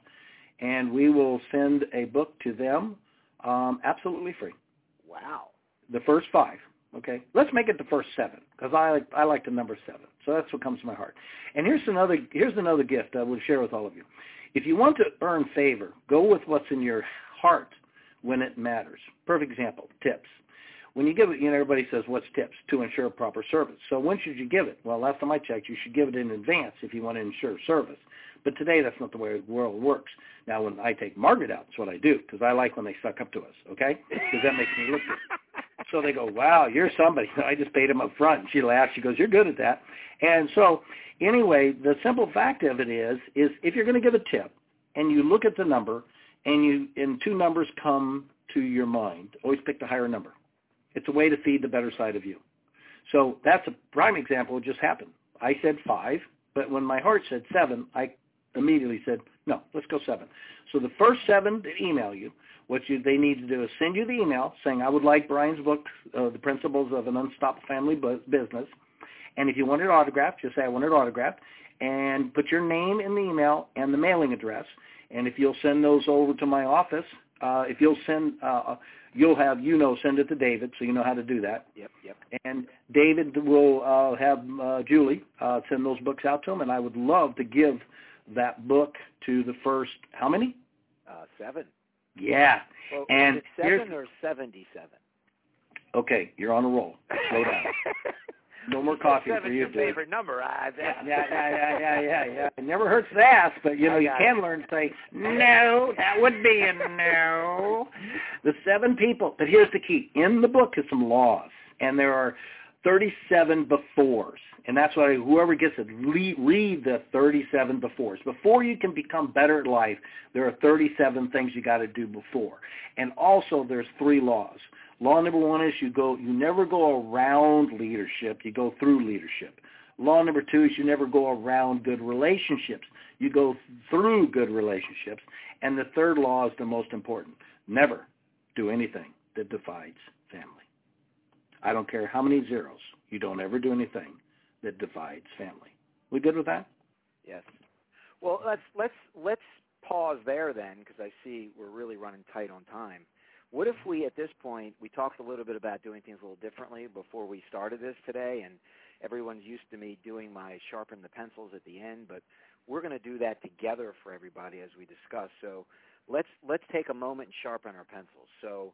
and we will send a book to them um, absolutely free. Wow. The first five. Okay, let's make it the first seven because I like I like the number seven. So that's what comes to my heart. And here's another here's another gift I will share with all of you. If you want to earn favor, go with what's in your heart when it matters. Perfect example, tips. when you give it, you know, everybody says, what's tips? To ensure proper service. So when should you give it? Well, last time I checked, you should give it in advance if you want to ensure service. But today, that's not the way the world works. Now, when I take Margaret out, that's what I do, because I like when they suck up to us, okay? Because that makes me look good. So they go, wow, you're somebody. I just paid him up front. And she laughs. She goes, you're good at that. And so anyway, the simple fact of it is, is if you're going to give a tip and you look at the number and you and two numbers come to your mind, always pick the higher number. It's a way to feed the better side of you. So that's a prime example. It just happened. I said five, but when my heart said seven, I immediately said, no, let's go seven. So the first seven that email you, what you, they need to do is send you the email saying, I would like Bryan's book, uh, The Principles of an Unstoppable Family Business. And if you want it autographed, just say, I want it autographed. And put your name in the email and the mailing address. And if you'll send those over to my office, uh, if you'll send, uh, you'll have, you know, send it to David, so you know how to do that. Yep, yep. And David will uh, have uh, Julie uh, send those books out to him, and I would love to give that book to the first, how many? Uh, seven. Yeah. Well, and it seven or seventy-seven? Okay, you're on a roll. Slow down. No more coffee Seven's for you, your dude. favorite number. I, Yeah, yeah, yeah, yeah, yeah, yeah, yeah. It never hurts to ask, but you know you can learn to say no. That would be a no. The seven people, but here's the key: in the book is some laws, and there are 37 befores, and that's why whoever gets it, read, the 37 befores. Before you can become better at life, there are 37 things you got to do before, and also there's three laws. Law number one is you go, you never go around leadership, you go through leadership. Law number two is you never go around good relationships, you go through good relationships. And the third law is the most important. Never do anything that divides family. I don't care how many zeros. You don't ever do anything that divides family. We good with that? Yes. Well, let's let's let's pause there then, because I see we're really running tight on time. What if we, at this point, we talked a little bit about doing things a little differently before we started this today, and everyone's used to me doing my sharpen the pencils at the end, but we're going to do that together for everybody as we discuss. So let's let's take a moment and sharpen our pencils. So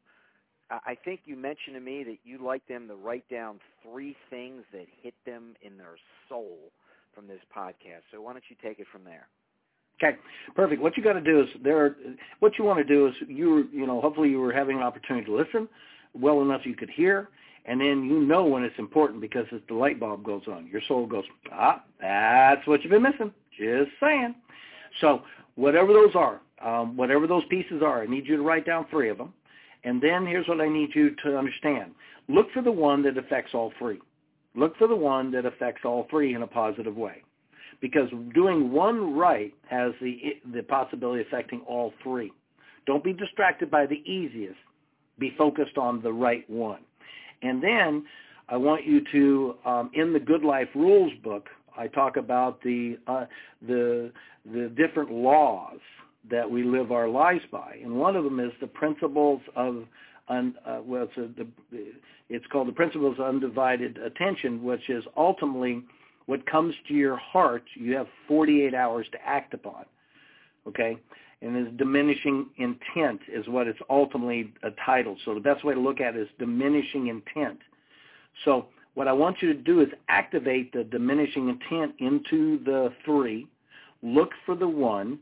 I think you mentioned to me that you'd like them to write down three things that hit them in their soul from this podcast. So why don't you take it from there? Okay, perfect. What you got to do is there. Are, what you want to do is you you know hopefully you were having an opportunity to listen well enough you could hear, and then you know when it's important because as the light bulb goes on, your soul goes ah that's what you've been missing. Just saying. So whatever those are, um, whatever those pieces are, I need you to write down three of them, and then here's what I need you to understand: look for the one that affects all three. Look for the one that affects all three in a positive way because doing one right has the the possibility of affecting all three. Don't be distracted by the easiest. Be focused on the right one. And then I want you to, um, in the Good Life Rules book, I talk about the uh, the the different laws that we live our lives by, and one of them is the principles of un, uh, well, it's, a, the, it's called the principles of undivided attention, which is ultimately what comes to your heart, you have 48 hours to act upon. Okay? And this diminishing intent is what it's ultimately a title. So the best way to look at it is diminishing intent. So what I want you to do is activate the diminishing intent into the three, look for the one,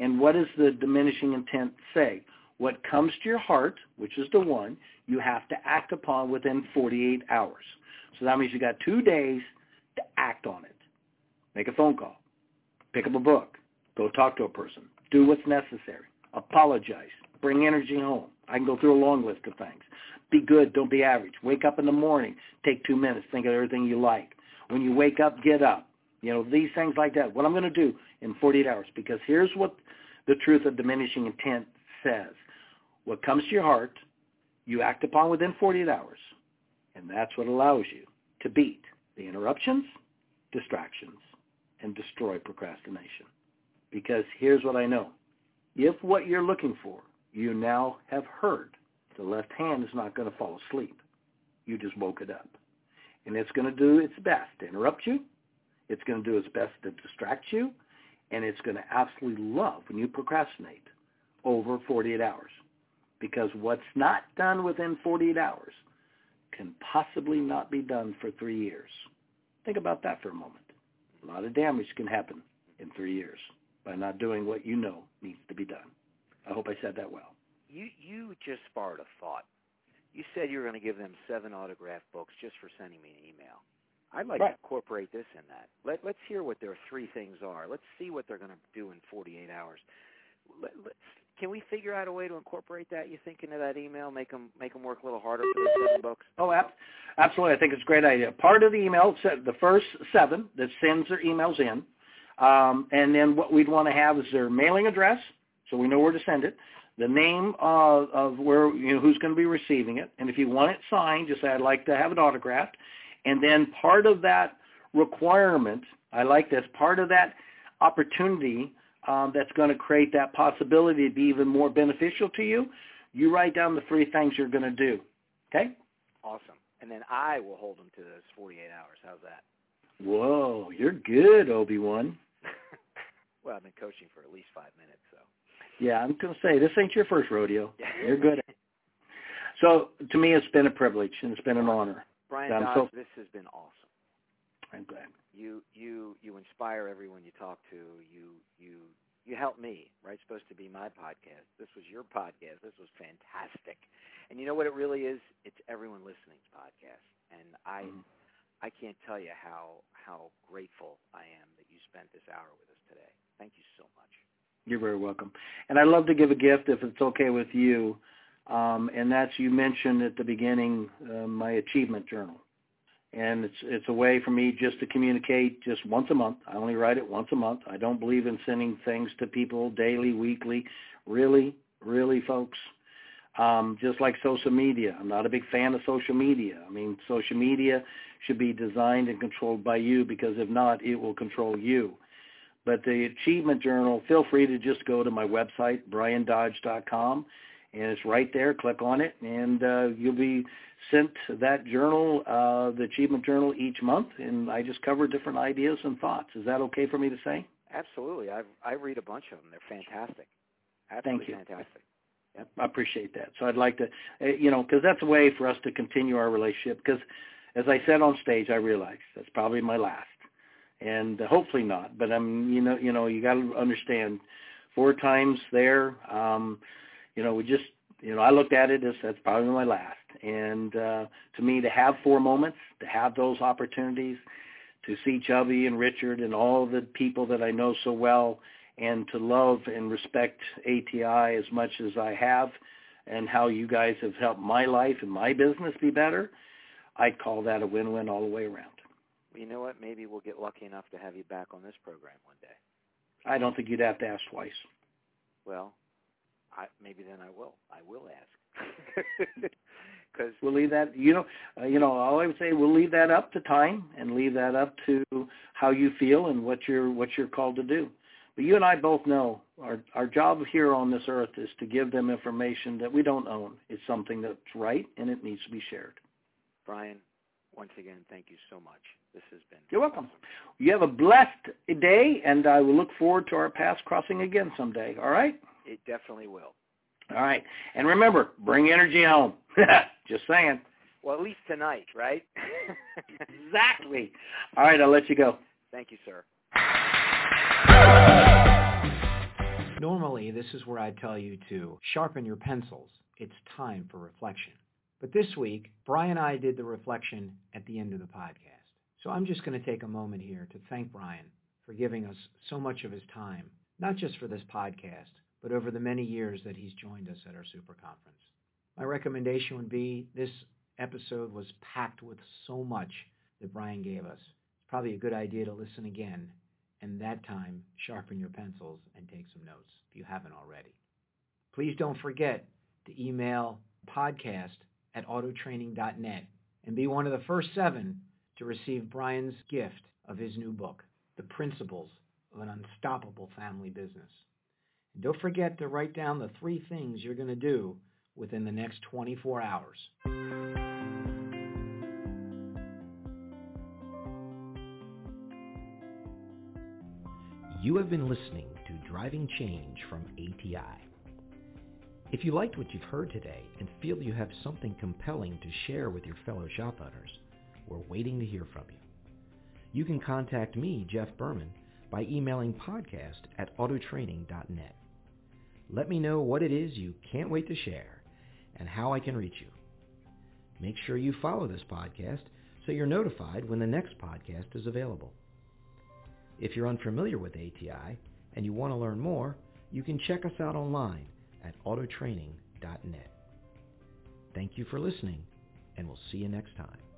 and what does the diminishing intent say? What comes to your heart, which is the one, you have to act upon within 48 hours. So that means you got two days to act on it. Make a phone call. Pick up a book. Go talk to a person. Do what's necessary. Apologize. Bring energy home. I can go through a long list of things. Be good. Don't be average. Wake up in the morning. Take two minutes. Think of everything you like. When you wake up, get up. You know, these things like that. What I'm going to do in 48 hours. Because here's what the truth of diminishing intent says. What comes to your heart, you act upon within 48 hours. And that's what allows you to beat the interruptions, distractions, and destroy procrastination. Because here's what I know. If what you're looking for you now have heard, the left hand is not going to fall asleep. You just woke it up. And it's going to do its best to interrupt you. It's going to do its best to distract you. And it's going to absolutely love when you procrastinate over 48 hours. Because what's not done within 48 hours can possibly not be done for three years. Think about that for a moment. A lot of damage can happen in three years by not doing what you know needs to be done. I hope I said that well. You you just sparked a thought. You said you were going to give them seven autograph books just for sending me an email. I'd like right. to incorporate this in that. Let, let's hear what their three things are. Let's see what they're going to do in 48 hours. Let, let's, can we figure out a way to incorporate that? You think into that email, make them make them work a little harder for the seven books? Oh, absolutely. I think it's a great idea. Part of the email, the first seven that sends their emails in, um, and then what we'd want to have is their mailing address, so we know where to send it the name of, of where you know who's going to be receiving it, and if you want it signed, just say I'd like to have it autographed, and then part of that requirement, I like this, part of that opportunity um, that's going to create that possibility to be even more beneficial to you, you write down the three things you're going to do. Okay? Awesome. And then I will hold them to those 48 hours. How's that? Whoa, you're good, Obi-Wan. well, I've been coaching for at least five minutes, so. Yeah, I'm going to say this ain't your first rodeo. You're good. so to me, it's been a privilege and it's been an honor. Bryan Dodge, so, this has been awesome. I'm glad. You you you inspire everyone you talk to. You you you help me. Right, it's supposed to be my podcast. This was your podcast. This was fantastic. And you know what it really is? It's everyone listening's podcast. And I mm-hmm. I can't tell you how how grateful I am that you spent this hour with us today. Thank you so much. You're very welcome. And I'd love to give a gift if it's okay with you. Um, and that's you mentioned at the beginning uh, my achievement journal. And it's it's a way for me just to communicate just once a month. I only write it once a month. I don't believe in sending things to people daily, weekly. Really, really, folks. Um, just like social media. I'm not a big fan of social media. I mean, social media should be designed and controlled by you because if not, it will control you. But the Achievement Journal, feel free to just go to my website, bryandodge.com, and it's right there. Click on it, and uh, you'll be sent that journal, uh, the Achievement Journal, each month, and I just cover different ideas and thoughts. Is that okay for me to say? Absolutely. I I read a bunch of them. They're fantastic. Thank you. fantastic. Yep, I appreciate that. So I'd like to, uh, you know, because that's a way for us to continue our relationship. Because, as I said on stage, I realize that's probably my last and hopefully not. But I'm, you know, you know, you got to understand, four times there. Um, you know, we just, you know, I looked at it as that's probably my last. And uh, to me, to have four moments, to have those opportunities, to see Chubby and Richard and all the people that I know so well, and to love and respect ATI as much as I have, and how you guys have helped my life and my business be better, I'd call that a win-win all the way around you know what? Maybe we'll get lucky enough to have you back on this program one day. I don't think you'd have to ask twice. Well, I, maybe then I will. I will ask. Because we'll leave that. You know, uh, you know. All I would say, we'll leave that up to time and leave that up to how you feel and what you're what you're called to do. But you and I both know our our job here on this earth is to give them information that we don't own. It's something that's right and it needs to be shared. Bryan, once again, thank you so much. This has been. You're welcome. You have a blessed day, and I will look forward to our paths crossing again someday. All right? It definitely will. All right. And remember, bring energy home. Just saying. Well, at least tonight, right? exactly. All right, I'll let you go. Thank you, sir. Normally, this is where I tell you to sharpen your pencils. It's time for reflection. But this week, Bryan and I did the reflection at the end of the podcast. So I'm just going to take a moment here to thank Bryan for giving us so much of his time, not just for this podcast, but over the many years that he's joined us at our super conference. My recommendation would be this episode was packed with so much that Bryan gave us. It's probably a good idea to listen again and that time sharpen your pencils and take some notes if you haven't already. Please don't forget to email podcast at autotraining.net and be one of the first seven to receive Bryan's gift of his new book, The Principles of an Unstoppable Family Business. And don't forget to write down the three things you're going to do within the next 24 hours. You have been listening to Driving Change from ATI. If you liked what you've heard today and feel you have something compelling to share with your fellow shop owners, we're waiting to hear from you. You can contact me, Jeff Berman, by emailing podcast at autotraining.net. Let me know what it is you can't wait to share and how I can reach you. Make sure you follow this podcast so you're notified when the next podcast is available. If you're unfamiliar with ATI and you want to learn more, you can check us out online at autotraining.net. Thank you for listening, and we'll see you next time.